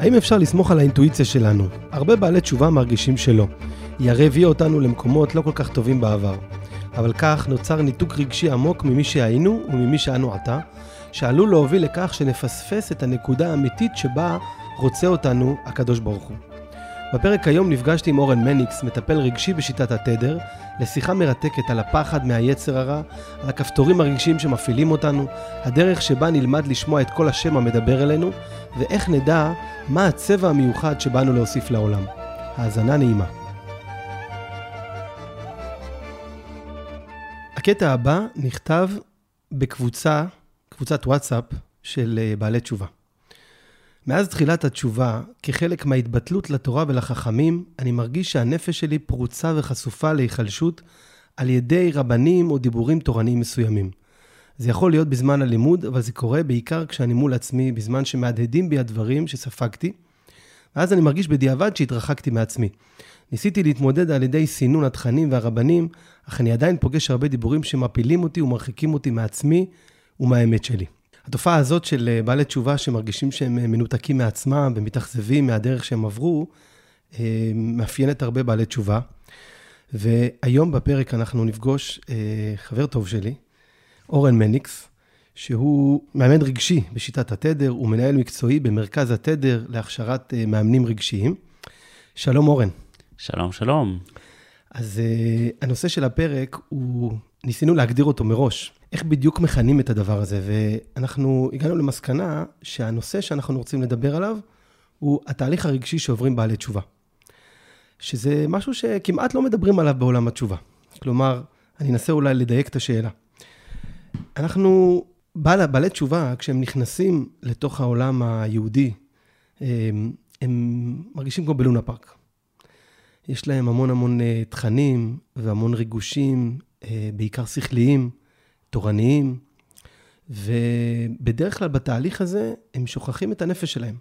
האם אפשר לסמוך על האינטואיציה שלנו? הרבה בעלי תשובה מרגישים שלא. היא הרי הביאה אותנו למקומות לא כל כך טובים בעבר. אבל כך נוצר ניתוק רגשי עמוק ממי שהיינו וממי שאנו עתה, שעלול להוביל לכך שנפספס את הנקודה האמיתית שבה רוצה אותנו הקדוש ברוך הוא. בפרק היום נפגשתי עם אורן מניקס, מטפל רגשי בשיטת התדר, לשיחה מרתקת על הפחד מהיצר הרע, על הכפתורים הרגשיים שמפעילים אותנו, הדרך שבה נלמד לשמוע את כל השם המדבר אלינו, ואיך נדע מה הצבע המיוחד שבאנו להוסיף לעולם. האזנה נעימה. הקטע הבא נכתב בקבוצה, קבוצת וואטסאפ של אה, בעלי תשובה. מאז תחילת התשובה, כחלק מההתבטלות לתורה ולחכמים, אני מרגיש שהנפש שלי פרוצה וחשופה להיחלשות על ידי רבנים או דיבורים תורניים מסוימים. זה יכול להיות בזמן הלימוד, אבל זה קורה בעיקר כשאני מול עצמי, בזמן שמהדהדים בי הדברים שספגתי, ואז אני מרגיש בדיעבד שהתרחקתי מעצמי. ניסיתי להתמודד על ידי סינון התכנים והרבנים, אך אני עדיין פוגש הרבה דיבורים שמפילים אותי ומרחיקים אותי מעצמי ומהאמת שלי. התופעה הזאת של אה, בעלי תשובה שמרגישים שהם אה, מנותקים מעצמם ומתאכזבים מהדרך שהם עברו, אה, מאפיינת הרבה בעלי תשובה. והיום בפרק אנחנו נפגוש חבר טוב שלי, אורן מניקס, שהוא מאמן רגשי בשיטת התדר, הוא מנהל מקצועי במרכז התדר להכשרת מאמנים רגשיים. שלום אורן. שלום, שלום. אז uh, הנושא של הפרק הוא, ניסינו להגדיר אותו מראש, איך בדיוק מכנים את הדבר הזה, ואנחנו הגענו למסקנה שהנושא שאנחנו רוצים לדבר עליו הוא התהליך הרגשי שעוברים בעלי תשובה. שזה משהו שכמעט לא מדברים עליו בעולם התשובה. כלומר, אני אנסה אולי לדייק את השאלה. אנחנו, בעל, בעלי תשובה, כשהם נכנסים לתוך העולם היהודי, הם, הם מרגישים כמו בלונה פארק. יש להם המון המון אה, תכנים והמון ריגושים, אה, בעיקר שכליים, תורניים, ובדרך כלל בתהליך הזה הם שוכחים את הנפש שלהם.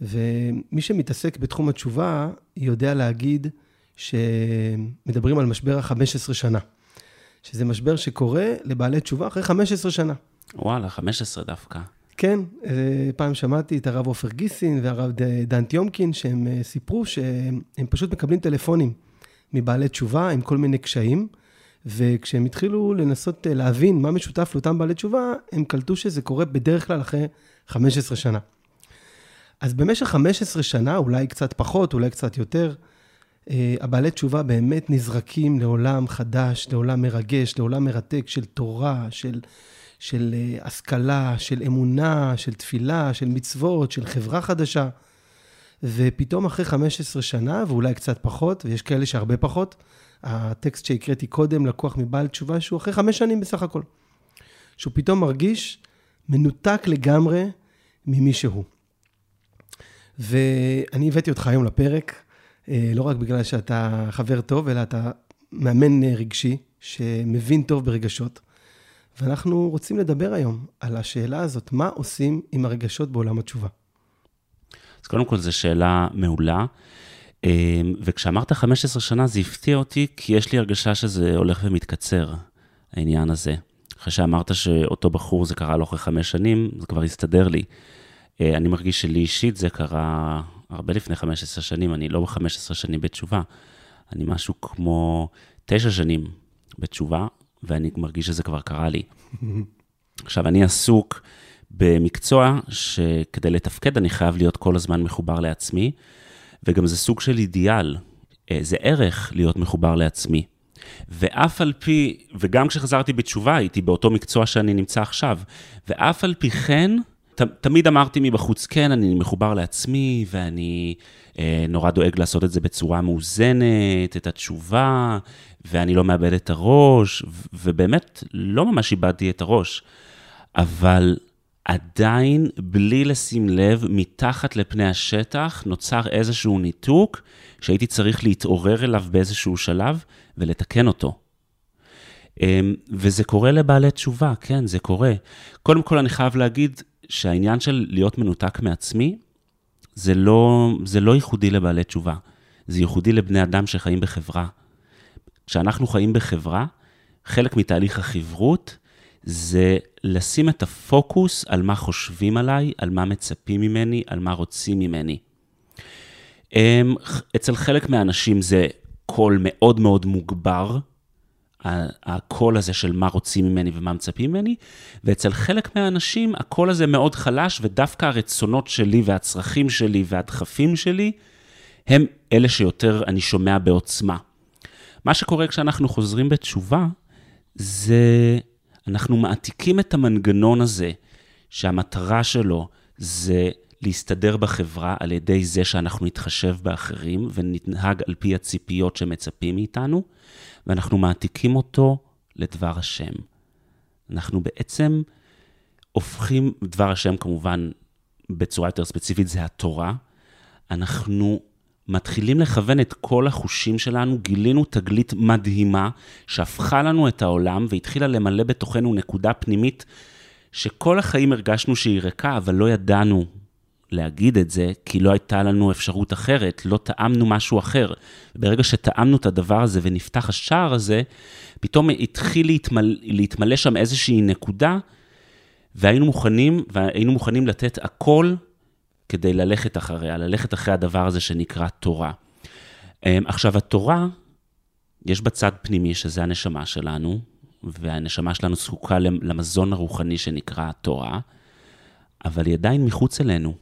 ומי שמתעסק בתחום התשובה יודע להגיד שמדברים על משבר ה-15 שנה, שזה משבר שקורה לבעלי תשובה אחרי 15 שנה. וואלה, 15 דווקא. כן, אה, פעם שמעתי את הרב עופר גיסין והרב דן טיומקין, שהם אה, סיפרו שהם פשוט מקבלים טלפונים מבעלי תשובה עם כל מיני קשיים, וכשהם התחילו לנסות אה, להבין מה משותף לאותם בעלי תשובה, הם קלטו שזה קורה בדרך כלל אחרי 15 שנה. אז במשך 15 שנה, אולי קצת פחות, אולי קצת יותר, הבעלי תשובה באמת נזרקים לעולם חדש, לעולם מרגש, לעולם מרתק של תורה, של... של אה, השכלה, של אמונה, של תפילה, של מצוות, של חברה חדשה. ופתאום אחרי 15 שנה, ואולי קצת פחות, ויש כאלה שהרבה פחות, הטקסט שהקראתי קודם לקוח מבעל תשובה שהוא אחרי חמש שנים בסך הכל. שהוא פתאום מרגיש מנותק לגמרי ממי שהוא. ואני הבאתי אותך היום לפרק, אה, לא רק בגלל שאתה חבר טוב, אלא אתה מאמן אה, רגשי, שמבין טוב ברגשות. ואנחנו רוצים לדבר היום על השאלה הזאת, מה עושים עם הרגשות בעולם התשובה? אז קודם כל, זו שאלה מעולה. אמ, וכשאמרת 15 שנה, זה הפתיע אותי, כי יש לי הרגשה שזה הולך ומתקצר, העניין הזה. אחרי שאמרת שאותו בחור זה קרה לו אחרי חמש שנים, זה כבר הסתדר לי. אה, אני מרגיש שלי אישית זה קרה הרבה לפני 15 שנים, אני לא ב-15 שנים בתשובה, אני משהו כמו תשע שנים בתשובה, ואני מרגיש שזה כבר קרה לי. עכשיו, אני עסוק במקצוע שכדי לתפקד אני חייב להיות כל הזמן מחובר לעצמי, וגם זה סוג של אידיאל, אה, זה ערך להיות מחובר לעצמי. ואף על פי, וגם כשחזרתי בתשובה הייתי באותו מקצוע שאני נמצא עכשיו, ואף על פי כן, ת, תמיד אמרתי מבחוץ, כן, אני מחובר לעצמי, ואני אה, נורא דואג לעשות את זה בצורה מאוזנת, את התשובה, ואני לא מאבד את הראש, ובאמת לא ממש איבדתי את הראש, אבל עדיין, בלי לשים לב, מתחת לפני השטח, נוצר איזשהו ניתוק שהייתי צריך להתעורר אליו באיזשהו שלב ולתקן אותו. אמ, וזה קורה לבעלי תשובה, כן, זה קורה. קודם כל, אני חייב להגיד שהעניין של להיות מנותק מעצמי, זה לא, זה לא ייחודי לבעלי תשובה, זה ייחודי לבני אדם שחיים בחברה. כשאנחנו חיים בחברה, חלק מתהליך החברות זה לשים את הפוקוס על מה חושבים עליי, על מה מצפים ממני, על מה רוצים ממני. אמ, אצל חלק מהאנשים זה קול מאוד מאוד מוגבר, הקול הזה של מה רוצים ממני ומה מצפים ממני, ואצל חלק מהאנשים הקול הזה מאוד חלש, ודווקא הרצונות שלי והצרכים שלי והדחפים שלי, הם אלה שיותר אני שומע בעוצמה. מה שקורה כשאנחנו חוזרים בתשובה, זה אנחנו מעתיקים את המנגנון הזה, שהמטרה שלו זה להסתדר בחברה על ידי זה שאנחנו נתחשב באחרים וננהג על פי הציפיות שמצפים מאיתנו, ואנחנו מעתיקים אותו לדבר השם. אנחנו בעצם הופכים, דבר השם כמובן בצורה יותר ספציפית זה התורה, אנחנו מתחילים לכוון את כל החושים שלנו, גילינו תגלית מדהימה שהפכה לנו את העולם והתחילה למלא בתוכנו נקודה פנימית שכל החיים הרגשנו שהיא ריקה, אבל לא ידענו להגיד את זה, כי לא הייתה לנו אפשרות אחרת, לא טעמנו משהו אחר. ברגע שטעמנו את הדבר הזה ונפתח השער הזה, פתאום התחיל להתמלא, להתמלא שם איזושהי נקודה, והיינו מוכנים, והיינו מוכנים לתת הכל כדי ללכת אחריה, ללכת אחרי הדבר הזה שנקרא תורה. אמ, עכשיו, התורה, יש בה צד פנימי, שזה הנשמה שלנו, והנשמה שלנו זקוקה למזון הרוחני שנקרא התורה, אבל היא עדיין מחוץ אלינו.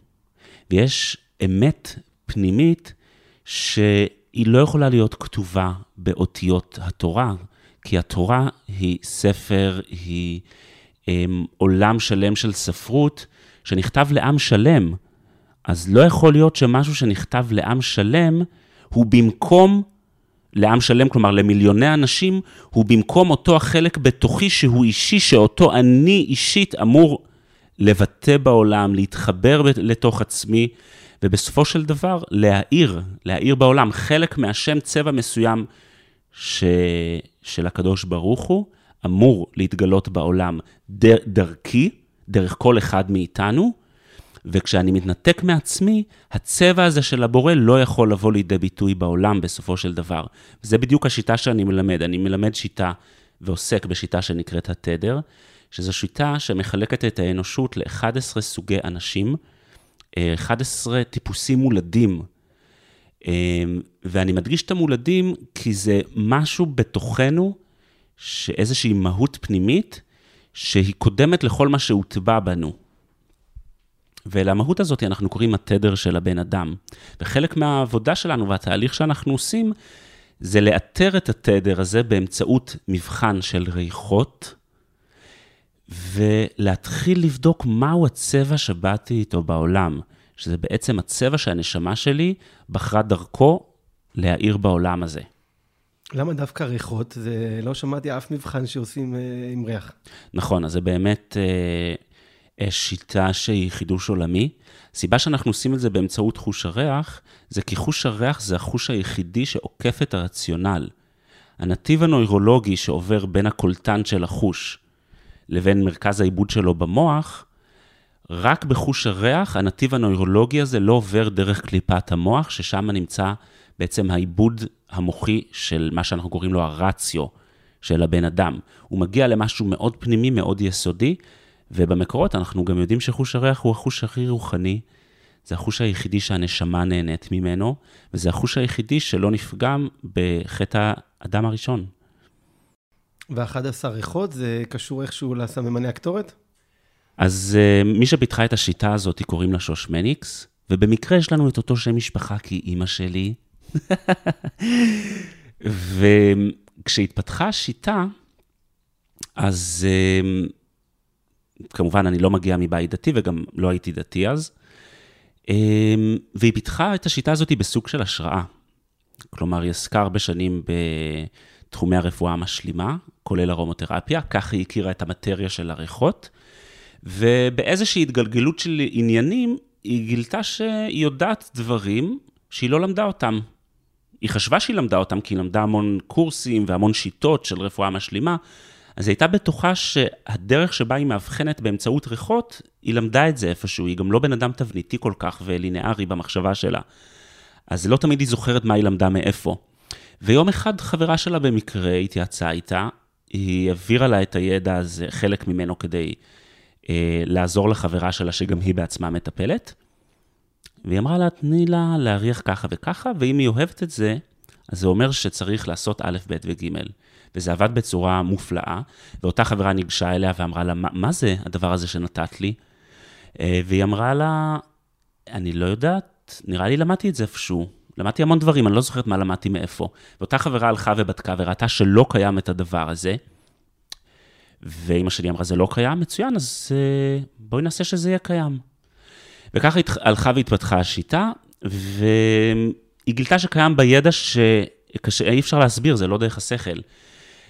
ויש אמת פנימית שהיא לא יכולה להיות כתובה באותיות התורה, כי התורה היא ספר, היא הם, עולם שלם של ספרות שנכתב לעם שלם. אז לא יכול להיות שמשהו שנכתב לעם שלם, הוא במקום, לעם שלם, כלומר למיליוני אנשים, הוא במקום אותו החלק בתוכי שהוא אישי, שאותו אני אישית אמור לבטא בעולם, להתחבר לתוך עצמי, ובסופו של דבר להאיר, להאיר בעולם. חלק מהשם צבע מסוים ש... של הקדוש ברוך הוא אמור להתגלות בעולם דר... דרכי, דרך כל אחד מאיתנו, וכשאני מתנתק מעצמי, הצבע הזה של הבורא לא יכול לבוא לידי ביטוי בעולם בסופו של דבר. וזה בדיוק השיטה שאני מלמד. אני מלמד שיטה ועוסק בשיטה שנקראת התדר, שזו שיטה שמחלקת את האנושות ל-11 סוגי אנשים, 11 טיפוסים מולדים. ואני מדגיש את המולדים כי זה משהו בתוכנו, שאיזושהי מהות פנימית, שהיא קודמת לכל מה שהוטבע בנו. ולמהות הזאת אנחנו קוראים התדר של הבן אדם. וחלק מהעבודה שלנו והתהליך שאנחנו עושים, זה לאתר את התדר הזה באמצעות מבחן של ריחות, ולהתחיל לבדוק מהו הצבע שבאתי איתו בעולם, שזה בעצם הצבע שהנשמה שלי בחרה דרכו להאיר בעולם הזה. למה דווקא ריחות? זה לא שמעתי אף מבחן שעושים אה, עם ריח. נכון, אז זה באמת אה, שיטה שהיא חידוש עולמי. הסיבה שאנחנו עושים את זה באמצעות חוש הריח, זה כי חוש הריח זה החוש היחידי שעוקף את הרציונל. הנתיב הנוירולוגי שעובר בין הקולטן של החוש לבין מרכז העיבוד שלו במוח, רק בחוש הריח, הנתיב הנוירולוגי הזה לא עובר דרך קליפת המוח, ששם נמצא בעצם העיבוד המוחי של מה שאנחנו קוראים לו הרציו של הבן אדם. הוא מגיע למשהו מאוד פנימי, מאוד יסודי, ובמקורות אנחנו גם יודעים שחוש הריח הוא החוש הכי רוחני, זה החוש היחידי שהנשמה נהנית ממנו, וזה החוש היחידי שלא נפגם בחטא האדם הראשון. ו-11 ריחות זה קשור איכשהו לסממני הקטורת? אז uh, מי שפיתחה את השיטה הזאת, קוראים לה שוש מניקס, ובמקרה יש לנו את אותו שם משפחה כי אימא שלי. וכשהתפתחה השיטה, אז uh, כמובן, אני לא מגיע מבית דתי וגם לא הייתי דתי אז, uh, והיא פיתחה את השיטה הזאת בסוג של השראה. כלומר, היא עסקה הרבה שנים בתחומי הרפואה המשלימה, כולל ארומותרפיה, ככה היא הכירה את המטריה של הריחות, ובאיזושהי התגלגלות של עניינים, היא גילתה שהיא יודעת דברים שהיא לא למדה אותם. היא חשבה שהיא למדה אותם, כי היא למדה המון קורסים והמון שיטות של רפואה משלימה, אז היא הייתה בטוחה שהדרך שבה היא מאבחנת באמצעות ריחות, היא למדה את זה איפשהו, היא גם לא בן אדם תבניתי כל כך ולינארי במחשבה שלה. אז לא תמיד היא זוכרת מה היא למדה מאיפה. ויום אחד חברה שלה במקרה התייעצה איתה, היא העבירה לה את הידע הזה, חלק ממנו כדי אה, לעזור לחברה שלה, שגם היא בעצמה מטפלת. והיא אמרה לה, תני לה להריח ככה וככה, ואם היא אוהבת את זה, אז זה אומר שצריך לעשות א', ב' וג'. וזה עבד בצורה מופלאה, ואותה חברה ניגשה אליה ואמרה לה, מה, מה זה הדבר הזה שנתת לי? אה, והיא אמרה לה, אני לא יודעת, נראה לי למדתי את זה איפשהו. למדתי המון דברים, אני לא זוכרת מה למדתי מאיפה. ואותה חברה הלכה ובדקה וראתה שלא קיים את הדבר הזה. ואימא שלי אמרה, זה לא קיים? מצוין, אז אה, בואי נעשה שזה יהיה קיים. וככה הלכה והתפתחה השיטה, והיא גילתה שקיים בידע שאי אפשר להסביר, זה לא דרך השכל.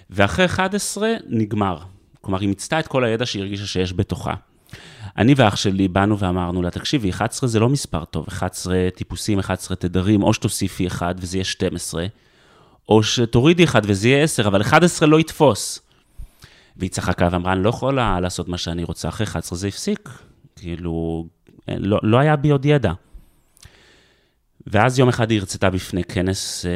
ואחרי 11 נגמר. כלומר, היא מיצתה את כל הידע שהיא הרגישה שיש בתוכה. אני ואח שלי באנו ואמרנו לה, תקשיבי, 11 זה לא מספר טוב, 11 טיפוסים, 11 תדרים, או שתוסיפי 1 וזה יהיה 12, או שתורידי 1 וזה יהיה 10, אבל 11 לא יתפוס. והיא צחקה ואמרה, אני לא יכולה לעשות מה שאני רוצה, אחרי 11 זה הפסיק. כאילו, לא, לא היה בי עוד ידע. ואז יום אחד היא הרצתה בפני כנס אה,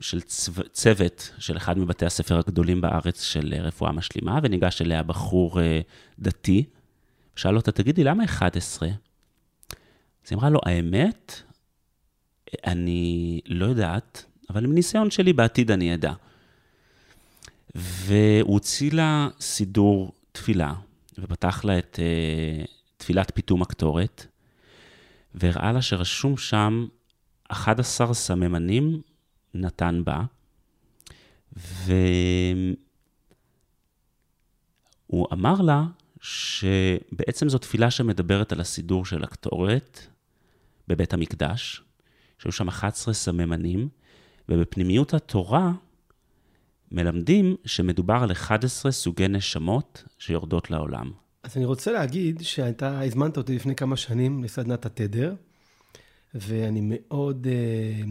של צו, צוות של אחד מבתי הספר הגדולים בארץ של רפואה משלימה, וניגש אליה בחור אה, דתי, שאל אותה, תגידי, למה 11? אז היא אמרה לו, האמת, אני לא יודעת, אבל מניסיון שלי בעתיד אני אדע. והוא הוציא לה סידור תפילה, ופתח לה את uh, תפילת פיתום הקטורת, והראה לה שרשום שם 11 סממנים נתן בה, והוא אמר לה שבעצם זו תפילה שמדברת על הסידור של הקטורת בבית המקדש, שהיו שם 11 סממנים, ובפנימיות התורה מלמדים שמדובר על 11 סוגי נשמות שיורדות לעולם. אז אני רוצה להגיד שאתה הזמנת אותי לפני כמה שנים לסדנת התדר, ואני מאוד, אה,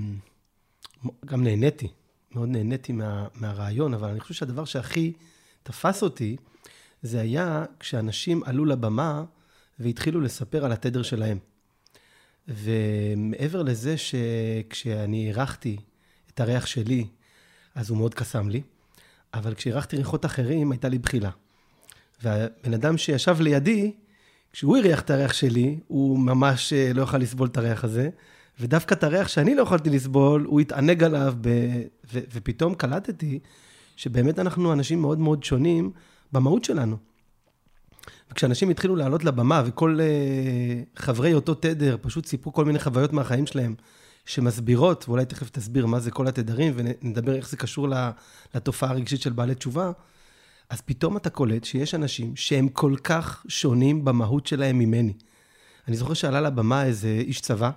גם נהניתי, מאוד נהניתי מה, מהרעיון, אבל אני חושב שהדבר שהכי תפס אותי, זה היה כשאנשים עלו לבמה והתחילו לספר על התדר שלהם. ומעבר לזה שכשאני אירחתי את הריח שלי, אז הוא מאוד קסם לי, אבל כשאירחתי ריחות אחרים, הייתה לי בחילה. והבן אדם שישב לידי, כשהוא אירח את הריח שלי, הוא ממש אה, לא יכל לסבול את הריח הזה, ודווקא את הריח שאני לא יכולתי לסבול, הוא התענג עליו, ב... ו... ופתאום קלטתי שבאמת אנחנו אנשים מאוד מאוד שונים במהות שלנו. וכשאנשים התחילו לעלות לבמה, וכל uh, חברי אותו תדר פשוט סיפרו כל מיני חוויות מהחיים שלהם, שמסבירות, ואולי תכף תסביר מה זה כל התדרים, ונדבר איך זה קשור לתופעה הרגשית של בעלי תשובה, אז פתאום אתה קולט שיש אנשים שהם כל כך שונים במהות שלהם ממני. אני זוכר שעלה לבמה איזה איש צבא,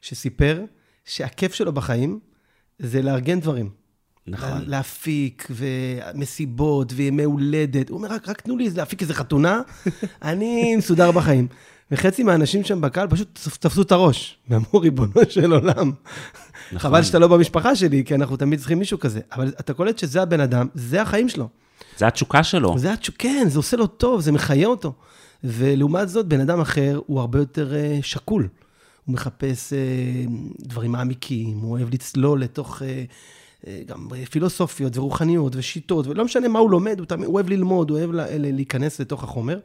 שסיפר שהכיף שלו בחיים זה לארגן דברים. נכון. להפיק, ומסיבות, וימי הולדת. הוא אומר, רק, רק תנו לי להפיק איזה חתונה, אני מסודר בחיים. וחצי מהאנשים שם בקהל פשוט תפסו את הראש, ואמרו, ריבונו של עולם. נכון. חבל שאתה לא במשפחה שלי, כי אנחנו תמיד צריכים מישהו כזה. אבל אתה קולט שזה הבן אדם, זה החיים שלו. זה התשוקה שלו. זה התשוקה, כן, זה עושה לו טוב, זה מחיה אותו. ולעומת זאת, בן אדם אחר הוא הרבה יותר uh, שקול. הוא מחפש uh, דברים מעמיקים, הוא אוהב לצלול לתוך... Uh, גם פילוסופיות ורוחניות ושיטות, ולא משנה מה הוא לומד, הוא, תמיד, הוא אוהב ללמוד, הוא אוהב להיכנס לתוך החומר.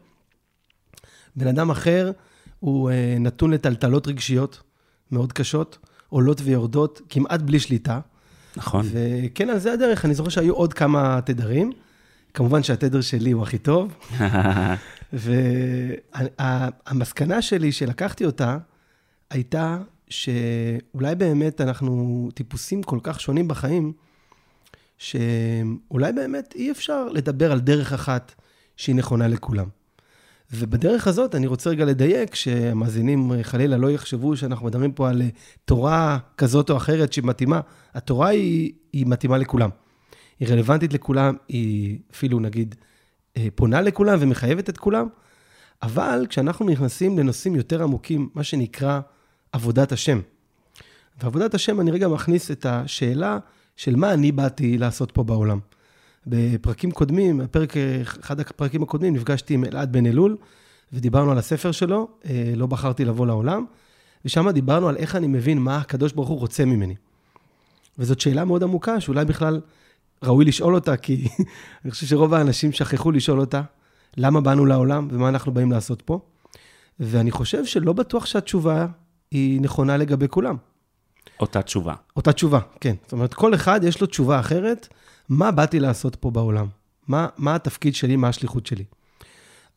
בן אדם אחר, הוא נתון לטלטלות רגשיות מאוד קשות, עולות ויורדות, כמעט בלי שליטה. נכון. וכן, על זה הדרך. אני זוכר שהיו עוד כמה תדרים. כמובן שהתדר שלי הוא הכי טוב. והמסקנה שלי, שלקחתי אותה, הייתה שאולי באמת אנחנו טיפוסים כל כך שונים בחיים, שאולי באמת אי אפשר לדבר על דרך אחת שהיא נכונה לכולם. ובדרך הזאת אני רוצה רגע לדייק, שהמאזינים חלילה לא יחשבו שאנחנו מדברים פה על תורה כזאת או אחרת שמתאימה. התורה היא, היא מתאימה לכולם. היא רלוונטית לכולם, היא אפילו נגיד אה, פונה לכולם ומחייבת את כולם, אבל כשאנחנו נכנסים לנושאים יותר עמוקים, מה שנקרא עבודת השם. ועבודת השם, אני רגע מכניס את השאלה של מה אני באתי לעשות פה בעולם. בפרקים קודמים, הפרק, אחד הפרקים הקודמים, נפגשתי עם אלעד בן אלול, ודיברנו על הספר שלו, אה, לא בחרתי לבוא לעולם, ושם דיברנו על איך אני מבין מה הקדוש ברוך הוא רוצה ממני. וזאת שאלה מאוד עמוקה, שאולי בכלל ראוי לשאול אותה, כי אני חושב שרוב האנשים שכחו לשאול אותה, למה באנו לעולם ומה אנחנו באים לעשות פה. ואני חושב שלא בטוח שהתשובה היא נכונה לגבי כולם. אותה תשובה. אותה תשובה, כן. זאת אומרת, כל אחד יש לו תשובה אחרת, מה באתי לעשות פה בעולם? מה, מה התפקיד שלי, מה השליחות שלי?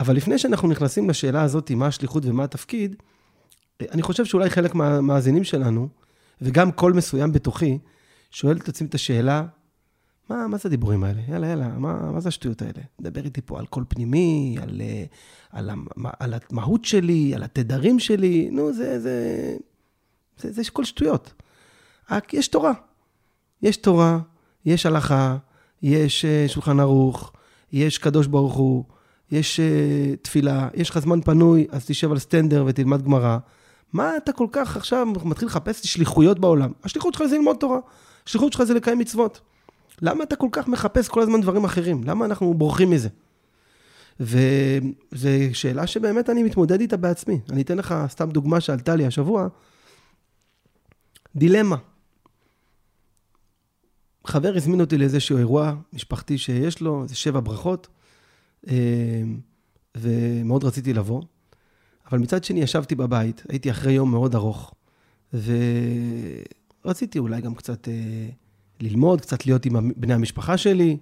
אבל לפני שאנחנו נכנסים לשאלה הזאת, מה השליחות ומה התפקיד, אני חושב שאולי חלק מהמאזינים שלנו, וגם קול מסוים בתוכי, שואל את עצמי את השאלה, מה, מה זה הדיבורים האלה? יאללה, יאללה, מה, מה זה השטויות האלה? דבר איתי פה על קול פנימי, על, על, על, על המהות שלי, על התדרים שלי, נו, זה, זה, זה, זה כל שטויות. יש תורה. יש תורה, יש הלכה, יש אה, שולחן ערוך, יש קדוש ברוך הוא, יש uh, תפילה, יש לך זמן פנוי, אז תשב על סטנדר ותלמד גמרא. מה אתה כל כך עכשיו מתחיל לחפש שליחויות בעולם? השליחות שלך זה ללמוד תורה, השליחות שלך זה לקיים מצוות. למה אתה כל כך מחפש כל הזמן דברים אחרים? למה אנחנו בורחים מזה? וזו שאלה שבאמת אני מתמודד איתה בעצמי. אני אתן לך סתם דוגמה שעלתה לי השבוע. דילמה. חבר הזמין אותי לאיזשהו אירוע משפחתי שיש לו, איזה שבע ברכות, אה, ומאוד רציתי לבוא. אבל מצד שני ישבתי בבית, הייתי אחרי יום מאוד ארוך, ורציתי אולי גם קצת אה, ללמוד, קצת להיות עם בני המשפחה שלי,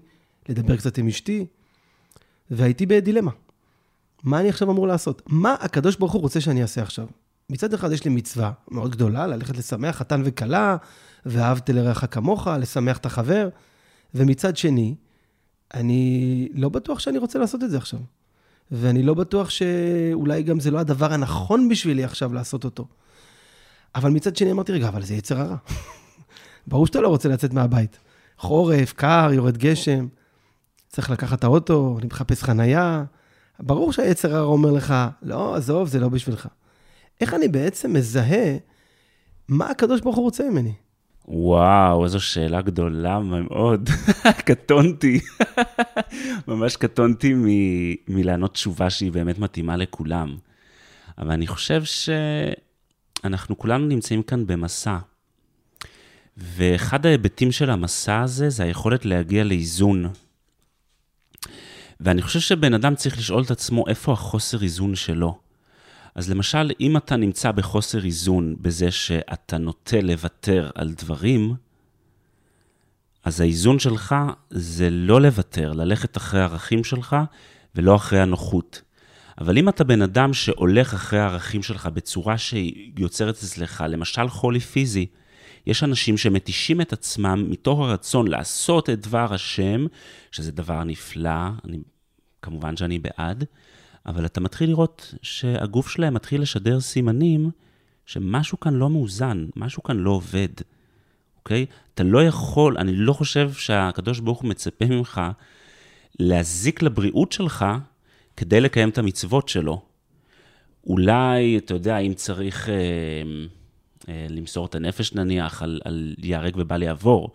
לדבר קצת עם אשתי, והייתי בדילמה. מה אני עכשיו אמור לעשות? מה הקדוש ברוך הוא רוצה שאני אעשה עכשיו? מצד אחד יש לי מצווה מאוד גדולה, ללכת לשמח חתן וכלה, ואהבת לרעך כמוך, לשמח את החבר, ומצד שני, אני לא בטוח שאני רוצה לעשות את זה עכשיו. ואני לא בטוח שאולי גם זה לא הדבר הנכון בשבילי עכשיו לעשות אותו. אבל מצד שני אמרתי, רגע, אבל זה יצר הרע. ברור שאתה לא רוצה לצאת מהבית. חורף, קר, יורד גשם, צריך לקחת את האוטו, אני מחפש חנייה. ברור שהיצר הרע אומר לך, לא, עזוב, זה לא בשבילך. איך אני בעצם מזהה מה הקדוש ברוך הוא רוצה ממני? וואו, איזו שאלה גדולה מאוד. קטונתי. ממש קטונתי מ- מלענות תשובה שהיא באמת מתאימה לכולם. אבל אני חושב שאנחנו כולנו נמצאים כאן במסע. ואחד ההיבטים של המסע הזה זה היכולת להגיע לאיזון. ואני חושב שבן אדם צריך לשאול את עצמו איפה החוסר איזון שלו. אז למשל, אם אתה נמצא בחוסר איזון בזה שאתה נוטה לוותר על דברים, אז האיזון שלך זה לא לוותר, ללכת אחרי הערכים שלך ולא אחרי הנוחות. אבל אם אתה בן אדם שהולך אחרי הערכים שלך בצורה שיוצרת אצלך, למשל חולי פיזי, יש אנשים שמתישים את עצמם מתוך הרצון לעשות את דבר השם, שזה דבר נפלא, אני, כמובן שאני בעד, אבל אתה מתחיל לראות שהגוף שלהם מתחיל לשדר סימנים שמשהו כאן לא מאוזן, משהו כאן לא עובד, אוקיי? אתה לא יכול, אני לא חושב שהקדוש ברוך הוא מצפה ממך להזיק לבריאות שלך כדי לקיים את המצוות שלו. אולי, אתה יודע, אם צריך אה, למסור את הנפש נניח על, על ייהרג ובל יעבור,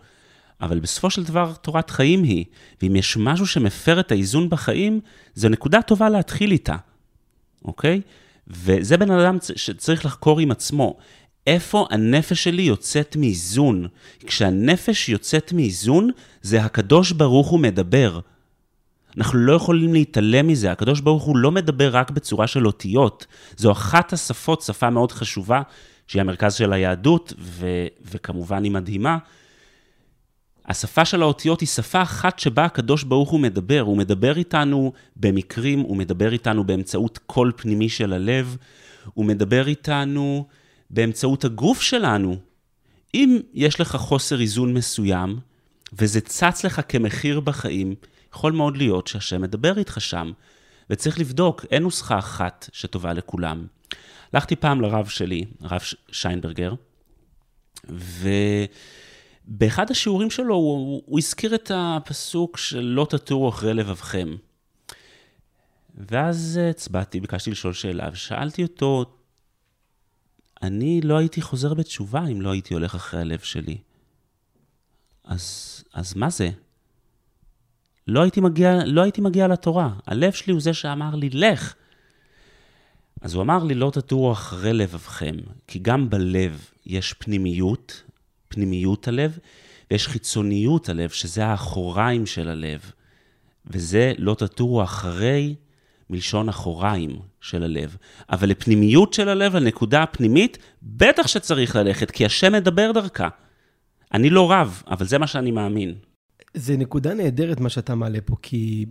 אבל בסופו של דבר תורת חיים היא, ואם יש משהו שמפר את האיזון בחיים, זו נקודה טובה להתחיל איתה, אוקיי? וזה בן אדם שצריך לחקור עם עצמו. איפה הנפש שלי יוצאת מאיזון? כשהנפש יוצאת מאיזון, זה הקדוש ברוך הוא מדבר. אנחנו לא יכולים להתעלם מזה, הקדוש ברוך הוא לא מדבר רק בצורה של אותיות. זו אחת השפות, שפה מאוד חשובה, שהיא המרכז של היהדות, ו- וכמובן היא מדהימה, השפה של האותיות היא שפה אחת שבה הקדוש ברוך הוא מדבר. הוא מדבר איתנו במקרים, הוא מדבר איתנו באמצעות קול פנימי של הלב, הוא מדבר איתנו באמצעות הגוף שלנו. אם יש לך חוסר איזון מסוים, וזה צץ לך כמחיר בחיים, יכול מאוד להיות שהשם מדבר איתך שם, וצריך לבדוק, אין נוסחה אחת שטובה לכולם. הלכתי פעם לרב שלי, הרב שיינברגר, ו... באחד השיעורים שלו הוא, הוא הזכיר את הפסוק של לא תטורו אחרי לבבכם. ואז הצבעתי, ביקשתי לשאול שאלה, ושאלתי אותו, אני לא הייתי חוזר בתשובה אם לא הייתי הולך אחרי הלב שלי. אז, אז מה זה? לא הייתי, מגיע, לא הייתי מגיע לתורה. הלב שלי הוא זה שאמר לי, לך. אז הוא אמר לי, לא תטורו אחרי לבבכם, כי גם בלב יש פנימיות, פנימיות הלב, ויש חיצוניות הלב, שזה האחוריים של הלב. וזה לא תטורו אחרי מלשון אחוריים של הלב. אבל לפנימיות של הלב, לנקודה הפנימית, בטח שצריך ללכת, כי השם מדבר דרכה. אני לא רב, אבל זה מה שאני מאמין. זה נקודה נהדרת מה שאתה מעלה פה, כי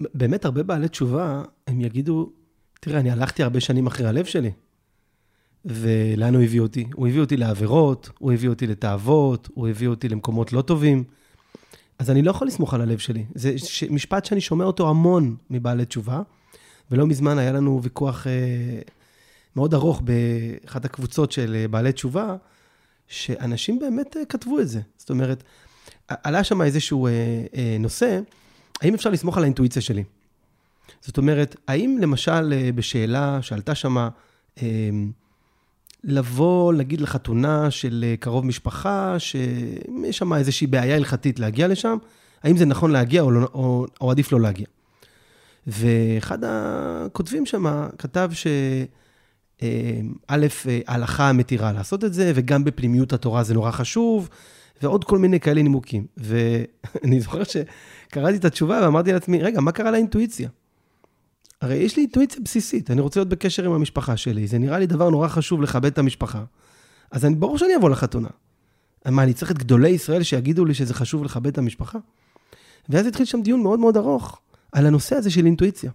באמת הרבה בעלי תשובה, הם יגידו, תראה, אני הלכתי הרבה שנים אחרי הלב שלי. ולאן הוא הביא אותי? הוא הביא אותי לעבירות, הוא הביא אותי לתאוות, הוא הביא אותי למקומות לא טובים. אז אני לא יכול לסמוך על הלב שלי. זה ש... משפט שאני שומע אותו המון מבעלי תשובה, ולא מזמן היה לנו ויכוח אה, מאוד ארוך באחת הקבוצות של אה, בעלי תשובה, שאנשים באמת אה, כתבו את זה. זאת אומרת, עלה שם איזשהו אה, אה, נושא, האם אפשר לסמוך על האינטואיציה שלי? זאת אומרת, האם למשל אה, בשאלה שעלתה שמה, אה, לבוא, נגיד, לחתונה של אה, קרוב משפחה, שיש שם איזושהי בעיה הלכתית להגיע לשם, האם זה נכון להגיע או, לא, או, או עדיף לא להגיע. ואחד הכותבים שם כתב שא', ההלכה מתירה לעשות את זה, וגם בפנימיות התורה זה נורא חשוב, ועוד כל מיני כאלה נימוקים. ואני זוכר שקראתי את התשובה ואמרתי לעצמי, רגע, מה קרה לאינטואיציה? הרי יש לי אינטואיציה בסיסית, אני רוצה להיות בקשר עם המשפחה שלי, זה נראה לי דבר נורא חשוב לכבד את המשפחה. אז אני, ברור שאני אבוא לחתונה. מה, אני צריך את גדולי ישראל שיגידו לי שזה חשוב לכבד את המשפחה? ואז התחיל שם דיון מאוד מאוד ארוך על הנושא הזה של אינטואיציה.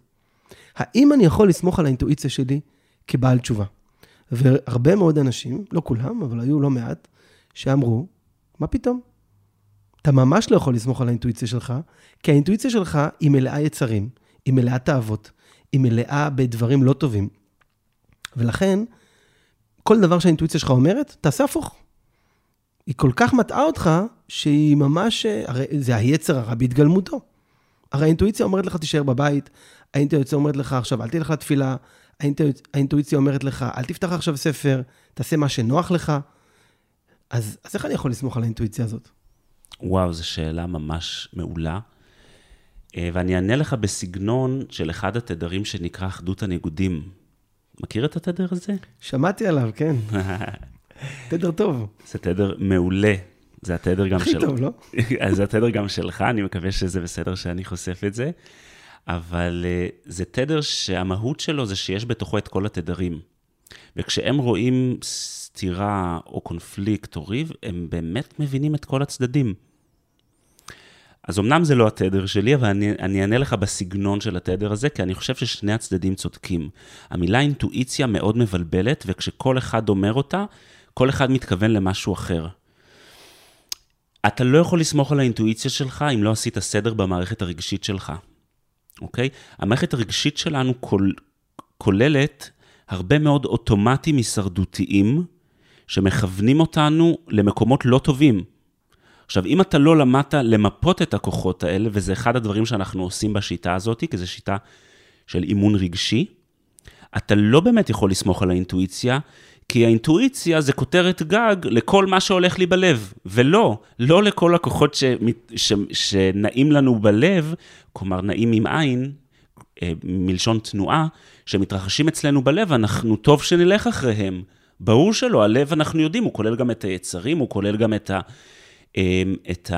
האם אני יכול לסמוך על האינטואיציה שלי כבעל תשובה? והרבה מאוד אנשים, לא כולם, אבל היו לא מעט, שאמרו, מה פתאום? אתה ממש לא יכול לסמוך על האינטואיציה שלך, כי האינטואיציה שלך היא מלאה יצרים, היא מלאה תאוות, היא מלאה בדברים לא טובים. ולכן, כל דבר שהאינטואיציה שלך אומרת, תעשה הפוך. היא כל כך מטעה אותך, שהיא ממש, הרי זה היצר הרע בהתגלמותו. הרי האינטואיציה אומרת לך, תישאר בבית, האינטואיציה אומרת לך, עכשיו, אל תלך לתפילה, האינטואיציה אומרת לך, אל תפתח עכשיו ספר, תעשה מה שנוח לך. אז, אז איך אני יכול לסמוך על האינטואיציה הזאת? וואו, זו שאלה ממש מעולה. אה, ואני אענה לך בסגנון של אחד התדרים שנקרא אחדות הניגודים. מכיר את התדר הזה? שמעתי עליו, כן. תדר טוב. זה תדר מעולה. זה התדר גם של... הכי טוב, לא? זה התדר גם שלך, אני מקווה שזה בסדר שאני חושף את זה. אבל uh, זה תדר שהמהות שלו זה שיש בתוכו את כל התדרים. וכשהם רואים סתירה או קונפליקט או ריב, הם באמת מבינים את כל הצדדים. אז אמנם זה לא התדר שלי, אבל אני, אענה לך בסגנון של התדר הזה, כי אני חושב ששני הצדדים צודקים. המילה אינטואיציה מאוד מבלבלת, וכשכל אחד אומר אותה, כל אחד מתכוון למשהו אחר. אתה לא יכול לסמוך על האינטואיציה שלך אם לא עשית סדר במערכת הרגשית שלך, אוקיי? המערכת הרגשית שלנו כול, כוללת הרבה מאוד אוטומטים הישרדותיים, שמכוונים אותנו למקומות לא טובים. עכשיו, אם אתה לא למדת למפות את הכוחות האלה, וזה אחד הדברים שאנחנו עושים בשיטה הזאת, כי זו שיטה של אימון רגשי, אתה לא באמת יכול לסמוך על האינטואיציה, כי האינטואיציה זה כותרת גג לכל מה שהולך לי בלב, ולא, לא לכל הכוחות ש, ש, שנעים לנו בלב, כלומר נעים עם עין, אה, מלשון תנועה, שמתרחשים אצלנו בלב, אנחנו טוב שנלך אחריהם. ברור שלא, הלב אנחנו יודעים, הוא כולל גם את היצרים, הוא כולל גם את ה... אמ, את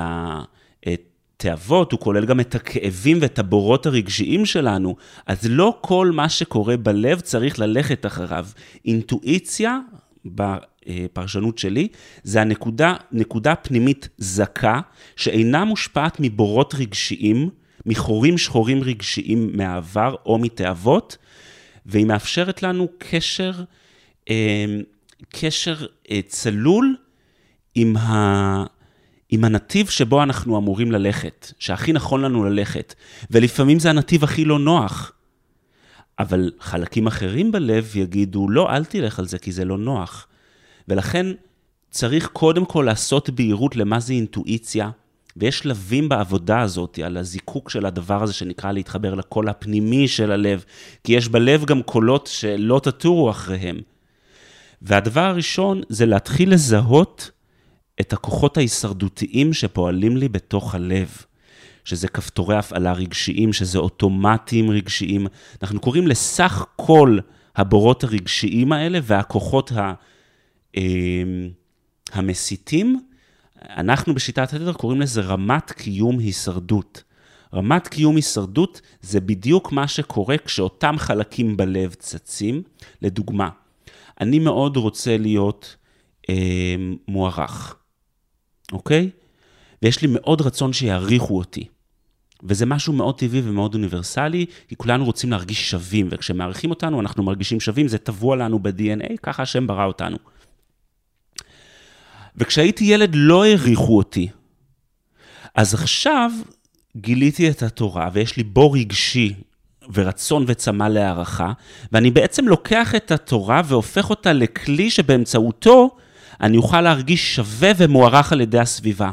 התאוות, הוא כולל גם את הכאבים ואת הבורות הרגשיים שלנו. אז לא כל מה שקורה בלב צריך ללכת אחריו. אינטואיציה, בפרשנות שלי, זה הנקודה, נקודה פנימית זכה, שאינה מושפעת מבורות רגשיים, מחורים שחורים רגשיים מהעבר או מתאוות, והיא מאפשרת לנו קשר, אמ, קשר אה, צלול עם ה... עם הנתיב שבו אנחנו אמורים ללכת, שהכי נכון לנו ללכת, ולפעמים זה הנתיב הכי לא נוח. אבל חלקים אחרים בלב יגידו, לא, אל תלך על זה כי זה לא נוח. ולכן צריך קודם כל לעשות בהירות למה זה אינטואיציה, ויש שלבים בעבודה הזאת על הזיקוק של הדבר הזה שנקרא להתחבר לקול הפנימי של הלב, כי יש בלב גם קולות שלא תטורו אחריהם. והדבר הראשון זה להתחיל לזהות את הכוחות ההישרדותיים שפועלים לי בתוך הלב, שזה כפתורי הפעלה רגשיים, שזה אוטומטים רגשיים. אנחנו קוראים לסך כל הבורות הרגשיים האלה והכוחות ה, אה, המסיתים, אנחנו בשיטת התדר קוראים לזה רמת קיום הישרדות. רמת קיום הישרדות זה בדיוק מה שקורה כשאותם חלקים בלב צצים. לדוגמה, אני מאוד רוצה להיות אה, מוערך, אוקיי? ויש לי מאוד רצון שיעריכו אותי. וזה משהו מאוד טבעי ומאוד אוניברסלי, כי כולנו רוצים להרגיש שווים, וכשמעריכים אותנו, אנחנו מרגישים שווים, זה טבוע לנו ב-DNA, ככה השם ברא אותנו. וכשהייתי ילד לא העריכו אותי. אז עכשיו גיליתי את התורה, ויש לי בור רגשי ורצון וצמא להערכה, ואני בעצם לוקח את התורה והופך אותה לכלי שבאמצעותו אני אוכל להרגיש שווה ומוערך על ידי הסביבה.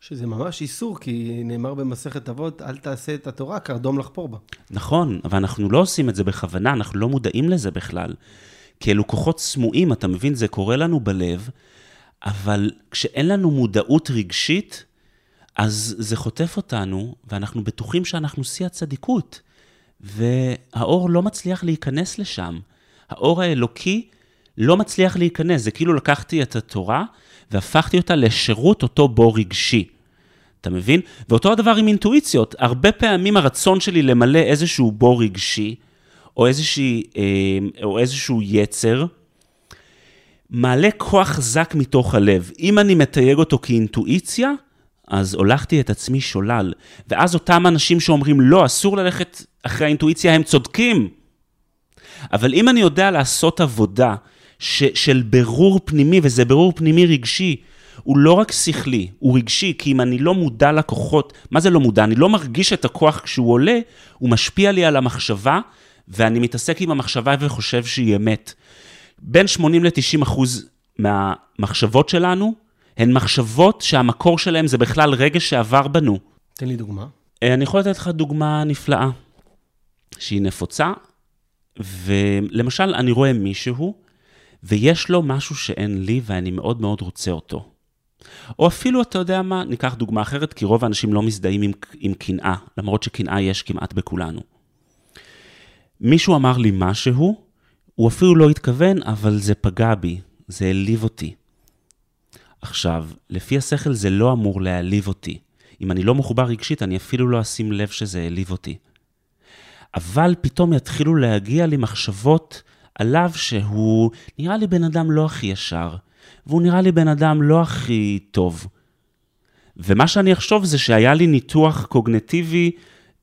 שזה ממש איסור, כי נאמר במסכת אבות, אל תעשה את התורה, קרדום לחפור בה. נכון, אבל אנחנו לא עושים את זה בכוונה, אנחנו לא מודעים לזה בכלל. כי אלו כוחות סמויים, אתה מבין? זה קורה לנו בלב, אבל כשאין לנו מודעות רגשית, אז זה חוטף אותנו, ואנחנו בטוחים שאנחנו שיא הצדיקות. והאור לא מצליח להיכנס לשם. האור האלוקי לא מצליח להיכנס. זה כאילו לקחתי את התורה והפכתי אותה לשירות אותו בור רגשי. אתה מבין? ואותו הדבר עם אינטואיציות. הרבה פעמים הרצון שלי למלא איזשהו בור רגשי, או, איזושהי, אה, או איזשהו יצר, מעלה כוח חזק מתוך הלב. אם אני מתייג אותו כאינטואיציה, אז הולכתי את עצמי שולל. ואז אותם אנשים שאומרים, לא, אסור ללכת אחרי האינטואיציה, הם צודקים. אבל אם אני יודע לעשות עבודה ש, של ברור פנימי, וזה ברור פנימי רגשי, הוא לא רק שכלי, הוא רגשי, כי אם אני לא מודע לכוחות, מה זה לא מודע? אני לא מרגיש את הכוח כשהוא עולה, הוא משפיע לי על המחשבה, ואני מתעסק עם המחשבה וחושב שהיא אמת. בין 80 ל-90 אחוז מהמחשבות שלנו, הן מחשבות שהמקור שלהן זה בכלל רגש שעבר בנו. תן לי דוגמה. אה, אני יכול לתת לך דוגמה נפלאה, שהיא נפוצה, ולמשל, אני רואה מישהו, ויש לו משהו שאין לי, ואני מאוד מאוד רוצה אותו. או אפילו, אתה יודע מה, ניקח דוגמה אחרת, כי רוב האנשים לא מזדהים עם, עם קנאה, למרות שקנאה יש כמעט בכולנו. מישהו אמר לי משהו, הוא אפילו לא התכוון, אבל זה פגע בי, זה העליב אותי. עכשיו, לפי השכל זה לא אמור להעליב אותי. אם אני לא מחובר רגשית, אני אפילו לא אשים לב שזה העליב אותי. אבל פתאום יתחילו להגיע לי מחשבות עליו שהוא נראה לי בן אדם לא הכי ישר, והוא נראה לי בן אדם לא הכי טוב. ומה שאני אחשוב זה שהיה לי ניתוח קוגנטיבי